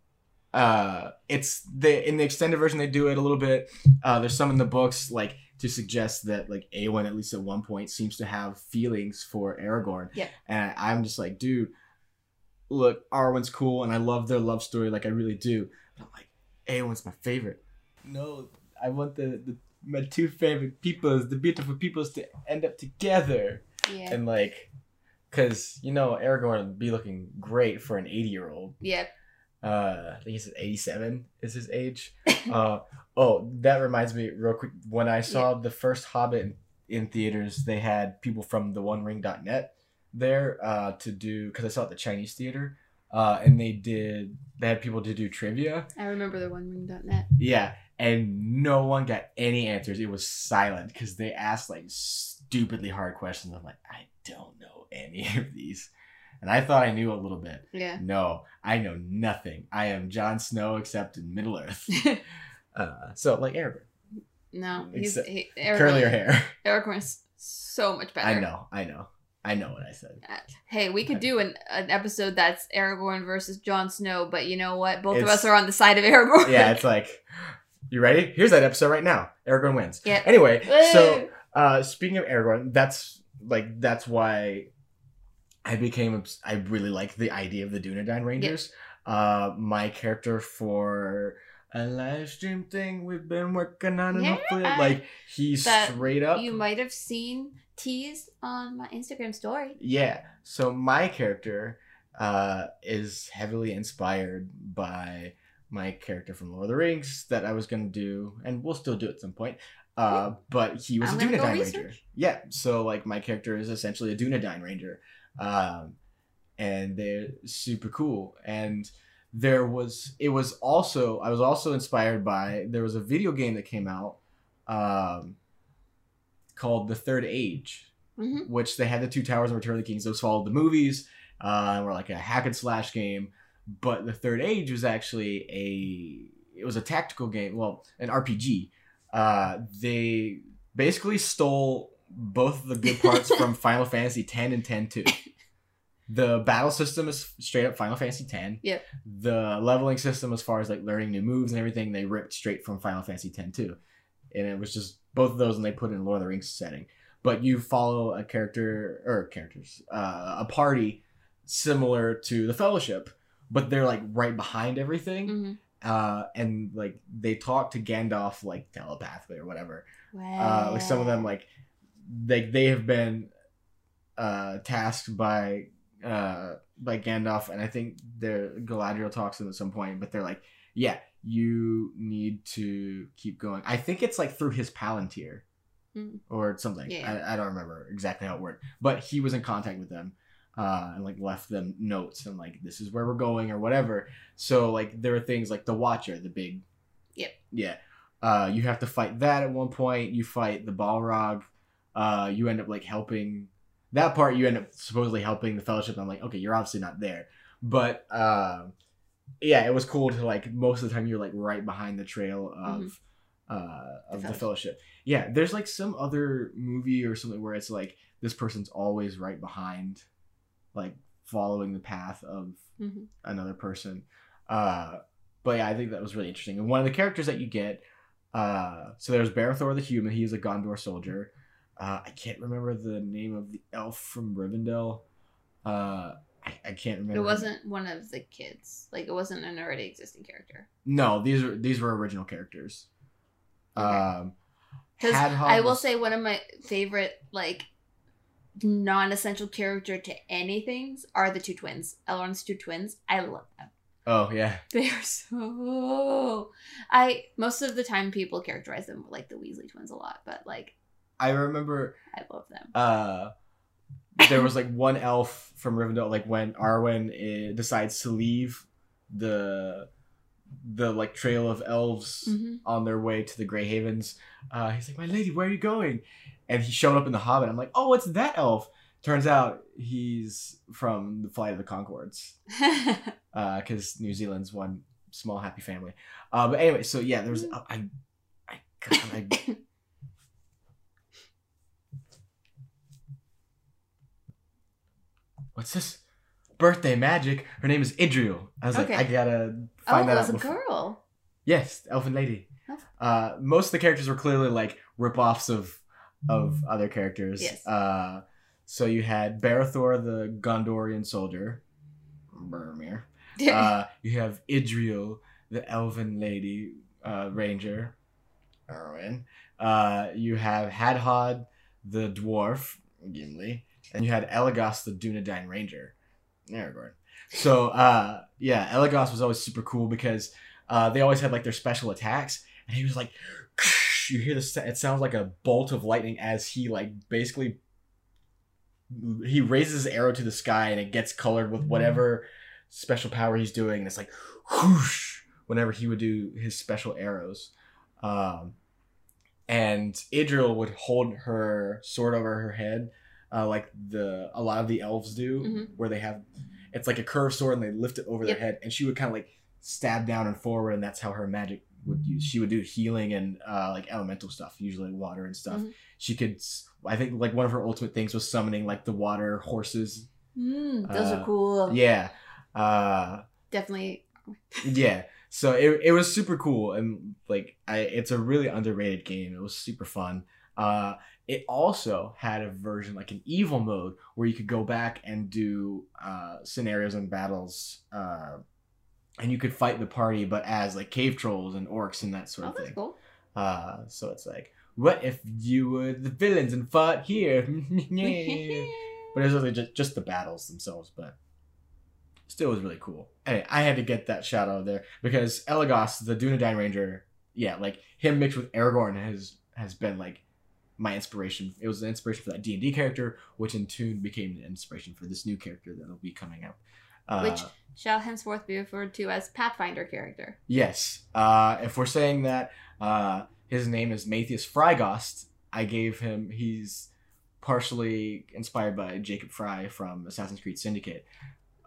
uh it's the in the extended version they do it a little bit. Uh there's some in the books like to suggest that like Eowyn at least at one point seems to have feelings for Aragorn. Yeah. And I'm just like, dude, look, Arwen's cool and I love their love story, like I really do. But I'm like, Eowyn's my favorite. No, I want the, the my two favorite peoples, the beautiful peoples to end up together Yeah, and like because you know aragorn would be looking great for an 80 year old yeah. Uh i think he said 87 is his age (laughs) uh oh that reminds me real quick when i saw the first hobbit in, in theaters they had people from the one ring.net there uh, to do because I saw it at the Chinese theater, uh, and they did they had people to do trivia. I remember the one ring.net. Yeah, and no one got any answers. It was silent because they asked like stupidly hard questions. I'm like, I don't know any of these, and I thought I knew a little bit. Yeah. No, I know nothing. I am Jon Snow except in Middle Earth. (laughs) uh, so like Aragorn, no, he's Except he, curlier hair. (laughs) Aragorn's so much better. I know, I know, I know what I said. Uh, Hey, we could do an, an episode that's Aragorn versus Jon Snow, but you know what? Both of us are on the side of Aragorn. Yeah, it's (laughs) like, you ready? Here's that episode right now. Aragorn wins. Yeah. Anyway, so uh, speaking of Aragorn, that's like that's why I became obs- I really like the idea of the Dunedain Rangers. Uh, my character for a live stream thing we've been working on, and Yeah, hopefully, like he's straight up. you might have seen teased on my Instagram story. Yeah. So my character uh, is heavily inspired by my character from Lord of the Rings that I was gonna do, and we'll still do at some point. Uh, but he was I'm a Dunedain. Ranger. Yeah. So like my character is essentially a Dunedain Ranger, um, and they're super cool. And there was it was also I was also inspired by there was a video game that came out um, called The Third Age hmm which they had the two towers and Return of the Kings. Those followed the movies, uh, and were like a hack and slash game. But the Third Age was actually a it was a tactical game, well, an RPG. Uh, they basically stole both the good parts from (laughs) Final Fantasy X and X two. The battle system is straight up Final Fantasy X. Yep. The leveling system, as far as like learning new moves and everything, they ripped straight from Final Fantasy X too. And it was just both of those, and they put in Lord of the Rings setting but you follow a character or characters uh, a party similar to the fellowship but they're like right behind everything hmm uh, and like they talk to gandalf like telepathically or whatever Wow. uh, like some of them like they, they have been uh, tasked by uh, by gandalf and i think their galadriel talks to them at some point but they're like yeah you need to keep going i think it's like through his palantir Mm. or something. Yeah. I, I don't remember exactly how it worked, but he was in contact with them uh, and like left them notes and like this is where we're going or whatever. So like there are things like the Watcher, the big, Yep. yeah. Uh, you have to fight that at one point. You fight the Balrog. Uh, you end up like helping that part. You end up supposedly helping the Fellowship. I'm like, okay, you're obviously not there, but uh, yeah, it was cool to like most of the time you're like right behind the trail of uh, of the Mm-hmm. Fellowship. Yeah, there's like some other movie or something where it's like this person's always right behind, like following the path of Mhm. another person. Uh, but yeah, I think that was really interesting. And one of the characters that you get, uh, so there's Berethor the human. He is a Gondor soldier. Uh, I can't remember the name of the elf from Rivendell. Uh, I, I can't remember. It wasn't one of the kids. Like it wasn't an already existing character. No, these are these were original characters. Okay. Um, I will was- say one of my favorite like non-essential character to anythings are the two twins. Elrond's two twins. I love them. Oh yeah, (laughs) They are so. I most of the time people characterize them like the Weasley twins a lot, but like I remember. I love them. uh there was like one elf from Rivendell like when Arwen eh, decides to leave the the like trail of elves Mhm. on their way to the Grey Havens uh he's like my lady where are you going and he showed up in the Hobbit I'm like oh it's that elf turns out he's from the Flight of the Conchords (laughs) because New Zealand's one small happy family uh but anyway so yeah there was Mm. I I God, I (laughs) what's this? Birthday magic. Her name is Idrial. I was Okay. like, I gotta oh, find it that was a girl. Yes, Elfin Lady. Oh. Uh, most of the characters were clearly like rip-offs of of other characters. Yes. Uh, so you had Berethor, the Gondorian soldier. Boromir. (laughs) Uh, you have Idrial, the Elven Lady uh, Ranger. Arwen. Uh, you have Hadhod, the dwarf. Gimli. And you had Elagos, the Dunedain Ranger. Aragorn. So uh, yeah, Elagos was always super cool because uh, they always had like their special attacks, and he was like, (laughs) you hear this? It sounds like a bolt of lightning as he like basically he raises his arrow to the sky and it gets colored with whatever special power he's doing. And it's like whoosh whenever he would do his special arrows. Um, and Idrial would hold her sword over her head, uh, like the a lot of the elves do, Mhm. where they have it's like a curved sword and they lift it over Yep. their head, and she would kind of like stab down and forward, and that's how her magic would use. She would do healing and uh, like elemental stuff, usually water and stuff. Mhm. She could, I think, like one of her ultimate things was summoning like the water horses. Mm, those Uh, are cool. Yeah, uh, Definitely. yeah. So it, it was super cool and like I, it's a really underrated game. It was super fun. Uh, it also had a version like an evil mode where you could go back and do uh, scenarios and battles, uh, and you could fight the party, but as like cave trolls and orcs and that sort Oh, of that's thing. cool. Uh, so it's like, what if you were the villains and fought here? (laughs) (laughs) but it was really just, just the battles themselves, but still was really cool. Anyway, I had to get that shout out there because Elagos, the Dunedain Ranger, yeah, like him mixed with Aragorn has has been like my inspiration. It was an inspiration for that D and D character, which in tune became an inspiration for this new character that'll be coming out. Uh, Which shall henceforth be referred to as Pathfinder character. Yes. Uh, if we're saying that uh, his name is Matthias Frygost, I gave him. He's partially inspired by Jacob Fry from Assassin's Creed Syndicate.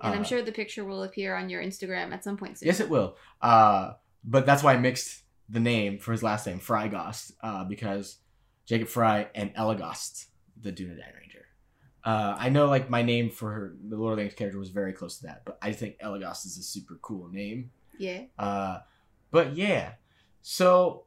And I'm Uh, sure the picture will appear on your Instagram at some point soon. Yes, it will. Uh, but that's why I mixed the name for his last name, Frygost, uh, because Jacob Fry and Elegost, the Dunedain Ranger. Uh, I know, like my name for the Lord of the Rings character was very close to that, but I think Elegost is a super cool name. Yeah. Uh, but yeah, so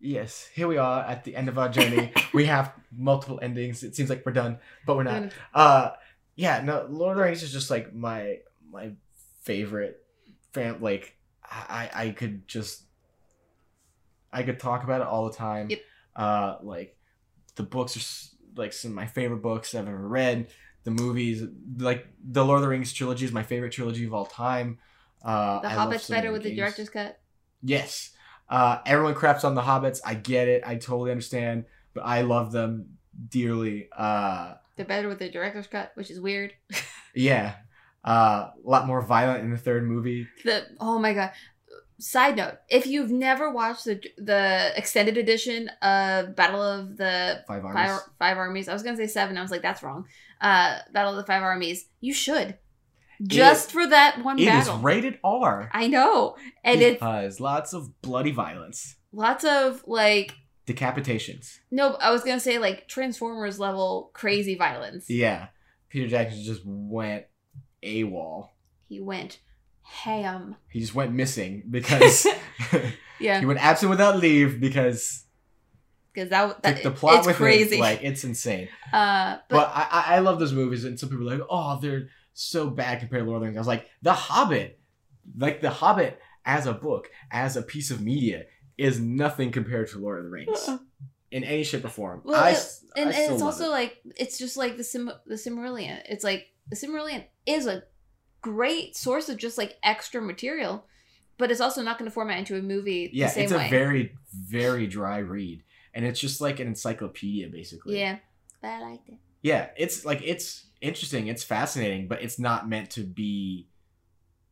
yes, here we are at the end of our journey. (laughs) we have multiple endings. It seems like we're done, but we're not. Uh, yeah, no, Lord of the Rings is just like my my favorite fan. Like I I could just I could talk about it all the time. Yep. Uh, like the books are like some of my favorite books I've ever read. The movies, like the Lord of the Rings trilogy, is my favorite trilogy of all time. Uh, The I Hobbit's better with the director's cut. Yes. Uh, everyone craps on the hobbits. I get it. I totally understand. But I love them dearly. Uh, They're better with the director's cut, which is weird. (laughs) yeah. Uh, a lot more violent in the third movie. The oh my god. Side note: If you've never watched the the extended edition of Battle of the Five armies. Five, five Armies, I was gonna say seven. I was like, that's wrong. Uh, Battle of the Five Armies. You should just for that one It is battle. rated R. I know, and it has lots of bloody violence, lots of like decapitations. no. I was gonna say like Transformers level crazy violence. Yeah, Peter Jackson just went AWOL. He went ham. He just went missing because (laughs) Yeah, he went absent without leave because because that, that the plot it's with crazy. it, like it's insane. uh, but, But, I, I love those movies, and some people are like, oh, they're so bad compared to Lord of the Rings. I was like, The Hobbit, like The Hobbit as a book, as a piece of media, is nothing compared to Lord of the Rings in any shape or form. Well, I, it- s- I and, and it's also it. like it's just like the sim the Silmarillion. It's like the Silmarillion is a great source of just like extra material, but it's also not going to format into a movie yeah, the same it's way. a very very dry read, and it's just like an encyclopedia basically. yeah, but I liked it. yeah, it's like it's interesting, it's fascinating, but it's not meant to be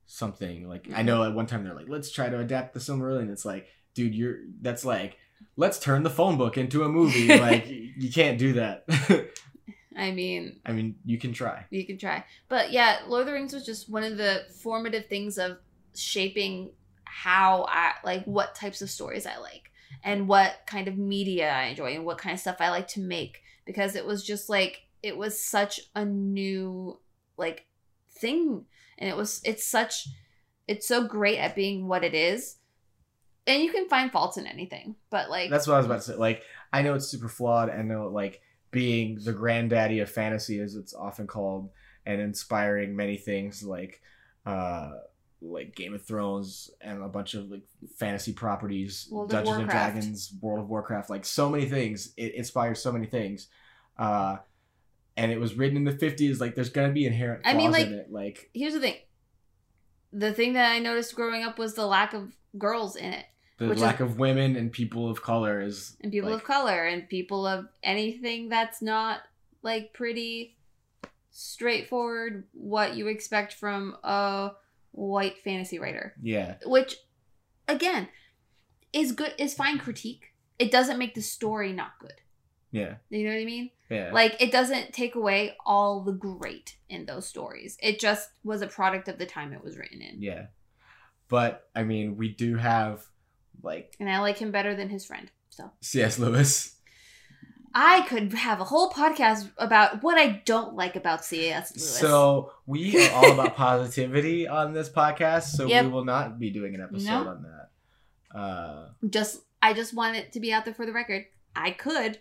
something like I know at one time they're like, let's try to adapt the Silmarillion. It's like, dude, you're that's like, let's turn the phone book into a movie. (laughs) like you can't do that. (laughs) I mean, I mean, you can try. you can try, but yeah, Lord of the Rings was just one of the formative things of shaping how I like what types of stories I like and what kind of media I enjoy and what kind of stuff I like to make because it was just like it was such a new like thing and it was it's such it's so great at being what it is and you can find faults in anything but like That's what I was about to say. Like, I know it's super flawed. I know like being the granddaddy of fantasy, as it's often called, and inspiring many things like, uh, like Game of Thrones and a bunch of like fantasy properties, World Dungeons and Dragons, World of Warcraft, like so many things. It inspires so many things. Uh, and it was written in the fifties. Like, there's gonna be inherent I mean, like- in. Like, here's the thing the thing that I noticed growing up was the lack of girls in it the Which is- lack of women and people of color is and people like, of color and people of anything that's not like pretty straightforward what you expect from a white fantasy writer. Yeah. Which again is good is fine critique. It doesn't make the story not good. Yeah. You know what I mean? Yeah. Like it doesn't take away all the great in those stories. It just was a product of the time it was written in. yeah. But I mean, we do have like And I like him better than his friend. So C.S. Lewis. I could have a whole podcast about what I don't like about C.S. Lewis. So we are all about (laughs) positivity on this podcast, so Yep. we will not be doing an episode No. on that. Uh just I just want it to be out there for the record. I could.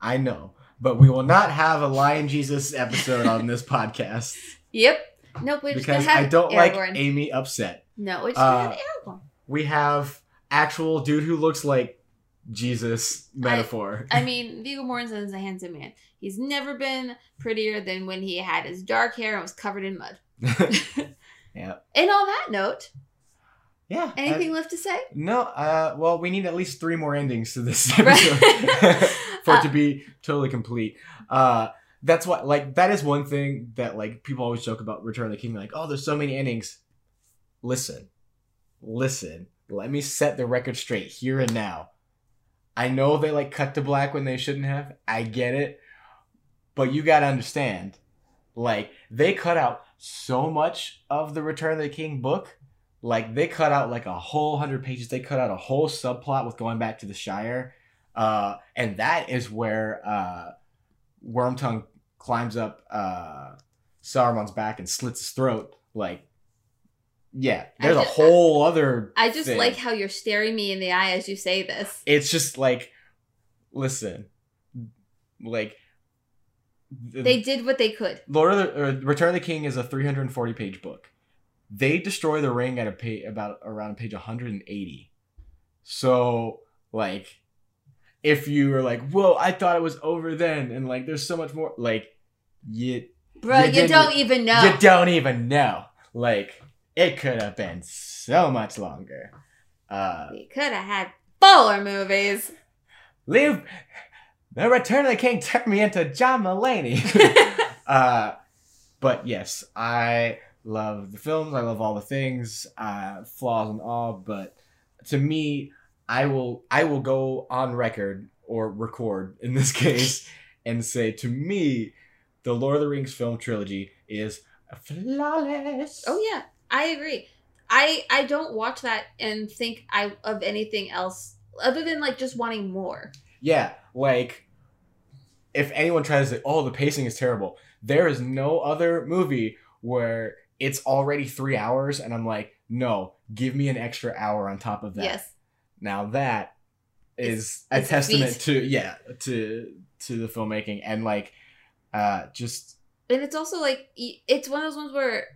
I know, but we will not have a Lion Jesus episode on this podcast (laughs) Yep. Nope. We're because gonna have I don't like Aragorn. Amy upset. No, we're just Uh, gonna have Aragorn. We have actual dude who looks like Jesus metaphor. I (laughs) mean, Viggo Mortensen is a handsome man. He's never been prettier than when he had his dark hair and was covered in mud. (laughs) (laughs) yeah. And on that note, Yeah. anything uh, left to say? no, uh well we need at least three more endings to this episode for it Uh, to be totally complete. Uh that's what like that is one thing that like people always joke about Return of the King, like, oh there's so many endings. Listen. Listen. Let me set the record straight here and now. I know they like cut to black when they shouldn't have. I get it. But you gotta understand, like, they cut out so much of the Return of the King book. Like they cut out like a whole hundred pages. They cut out a whole subplot with going back to the Shire. Uh, and that is where uh, Wormtongue climbs up uh, Saruman's back and slits his throat. Like, yeah, there's a ju- uh, whole other. I just thing. like how you're staring me in the eye as you say this. it's just like, listen, like the- They did what they could. Lord of the Return of the King is a 340 page book. They destroy the ring at a page about around page 180. So like, if you were like, "Whoa, I thought it was over then," and like, there's so much more. Like, you Bro, You you, don't even know. you don't even know. Like, it could have been so much longer. Uh, we could have had fuller movies. leave the Return of the King turned me into John Mulaney. (laughs) Uh, but yes, I love the films. I love all the things, uh, flaws and all. But to me, I will I will go on record or record in this case (laughs) and say to me, the Lord of the Rings film trilogy is flawless. Oh yeah, I agree. I I don't watch that and think I of anything else other than like just wanting more. Yeah, like if anyone tries to say, "Oh, the pacing is terrible," there is no other movie where it's already three hours, and I'm like, "No, give me an extra hour on top of that." Yes. Now that is It's- a it's testament feat. to yeah to to the filmmaking and like uh just And it's also like it's one of those ones where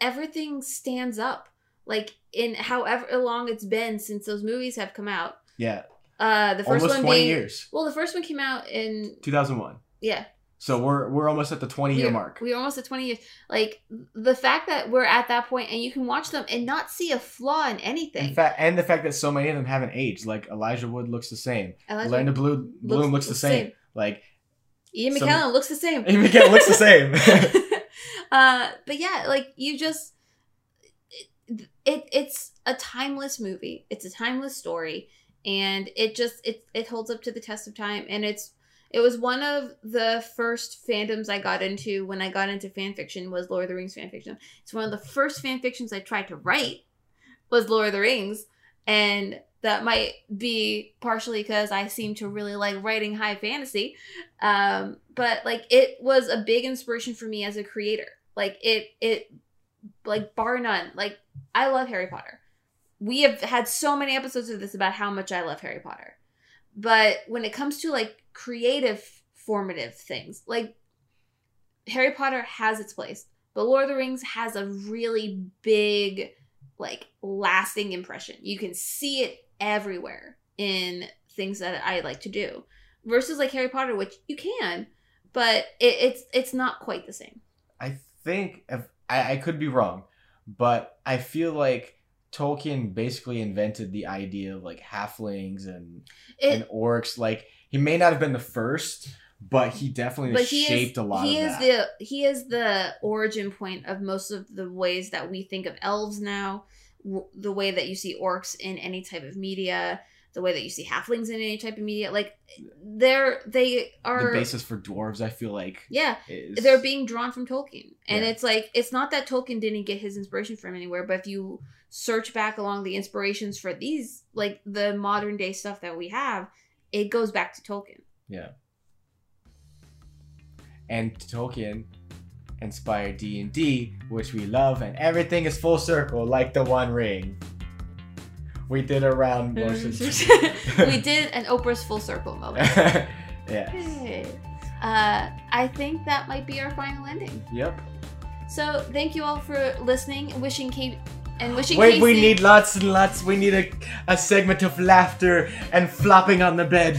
everything stands up. Like in however long it's been since those movies have come out. yeah Uh, the first almost one twenty being years, well, the first one came out in two thousand one. yeah. So we're we're almost at the twenty year we're, mark. We're almost at 20 years. Like the fact that we're at that point and you can watch them and not see a flaw in anything. In fact, and the fact that so many of them haven't aged, like Elijah Wood looks the same, Elijah Orlando Bloom, Bloom looks, the same. Like Ian Some- McKellen looks the same. Ian McKellen looks the same. (laughs) (laughs) uh, but yeah, like you just it, it it's a timeless movie. It's a timeless story, and it just it it holds up to the test of time. And it's it was one of the first fandoms I got into when I got into fan fiction was Lord of the Rings fan fiction. It's one of the first fan fictions I tried to write was Lord of the Rings, and that might be partially because I seem to really like writing high fantasy. Um, but like it was a big inspiration for me as a creator. Like it it like bar none. Like I love Harry Potter. We have had so many episodes of this about how much I love Harry Potter. But when it comes to like creative formative things, like Harry Potter has its place, but Lord of the Rings has a really big like lasting impression. You can see it everywhere in things that I like to do. Versus like Harry Potter, which you can, but it, it's it's not quite the same. I think if, I, I could be wrong, but I feel like Tolkien basically invented the idea of like halflings and It and orcs. Like he may not have been the first, but he definitely but he shaped is a lot he of is that. the he is the origin point of most of the ways that we think of elves now w- the way that you see orcs in any type of media the way that you see halflings in any type of media like they're they are the basis for dwarves. I feel like yeah is they're being drawn from Tolkien. And Yeah. it's like it's not that Tolkien didn't get his inspiration from anywhere, but if you search back along the inspirations for these like the modern day stuff that we have, it goes back to Tolkien. yeah. And Tolkien inspired D and D, which we love, and everything is full circle, like the One Ring. We did a round motion. (laughs) (laughs) we did an Oprah's full circle moment. (laughs) yeah. Hey. Uh, I think that might be our final ending. Yep. So thank you all for listening. Wishing Kate and wishing Wait, Casey. we need lots and lots. We need a, a segment of laughter and flopping on the bed.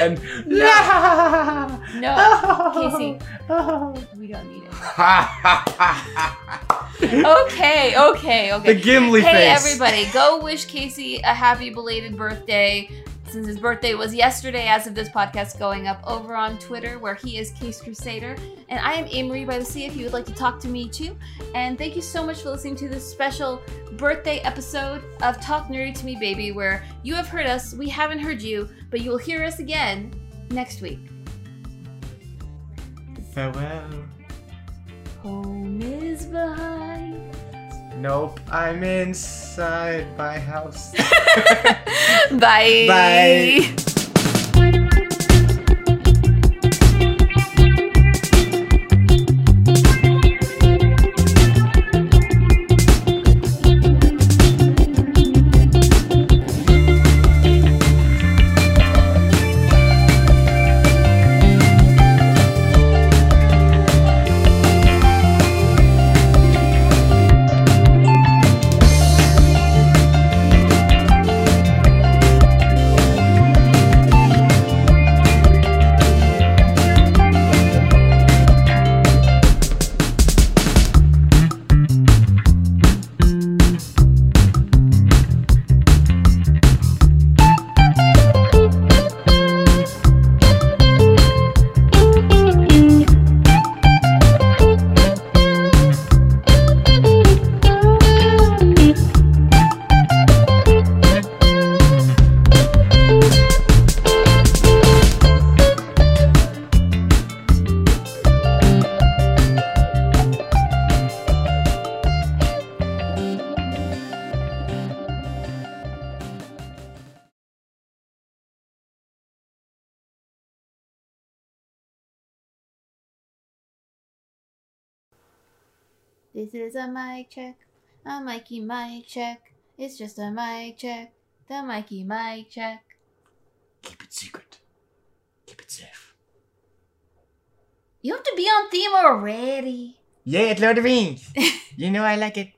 and No. No, Casey. We don't need it. Okay, okay, okay. the Gimli hey face. everybody, go wish Casey a happy belated birthday. Since his birthday was yesterday, as of this podcast going up over on Twitter, where he is Case Crusader. And I am Amory by the Sea if you would like to talk to me too. And thank you so much for listening to this special birthday episode of Talk Nerdy to Me Baby, where you have heard us, we haven't heard you, but you will hear us again next week. Farewell. Home is behind. Nope, I'm inside my house. (laughs) Bye. Bye. This is a mic check, a Mikey mic check. It's just a mic check, the Mikey mic check. Keep it secret. Keep it safe. You have to be on theme already. Yeah, it's Lord of the Rings. you know I like it.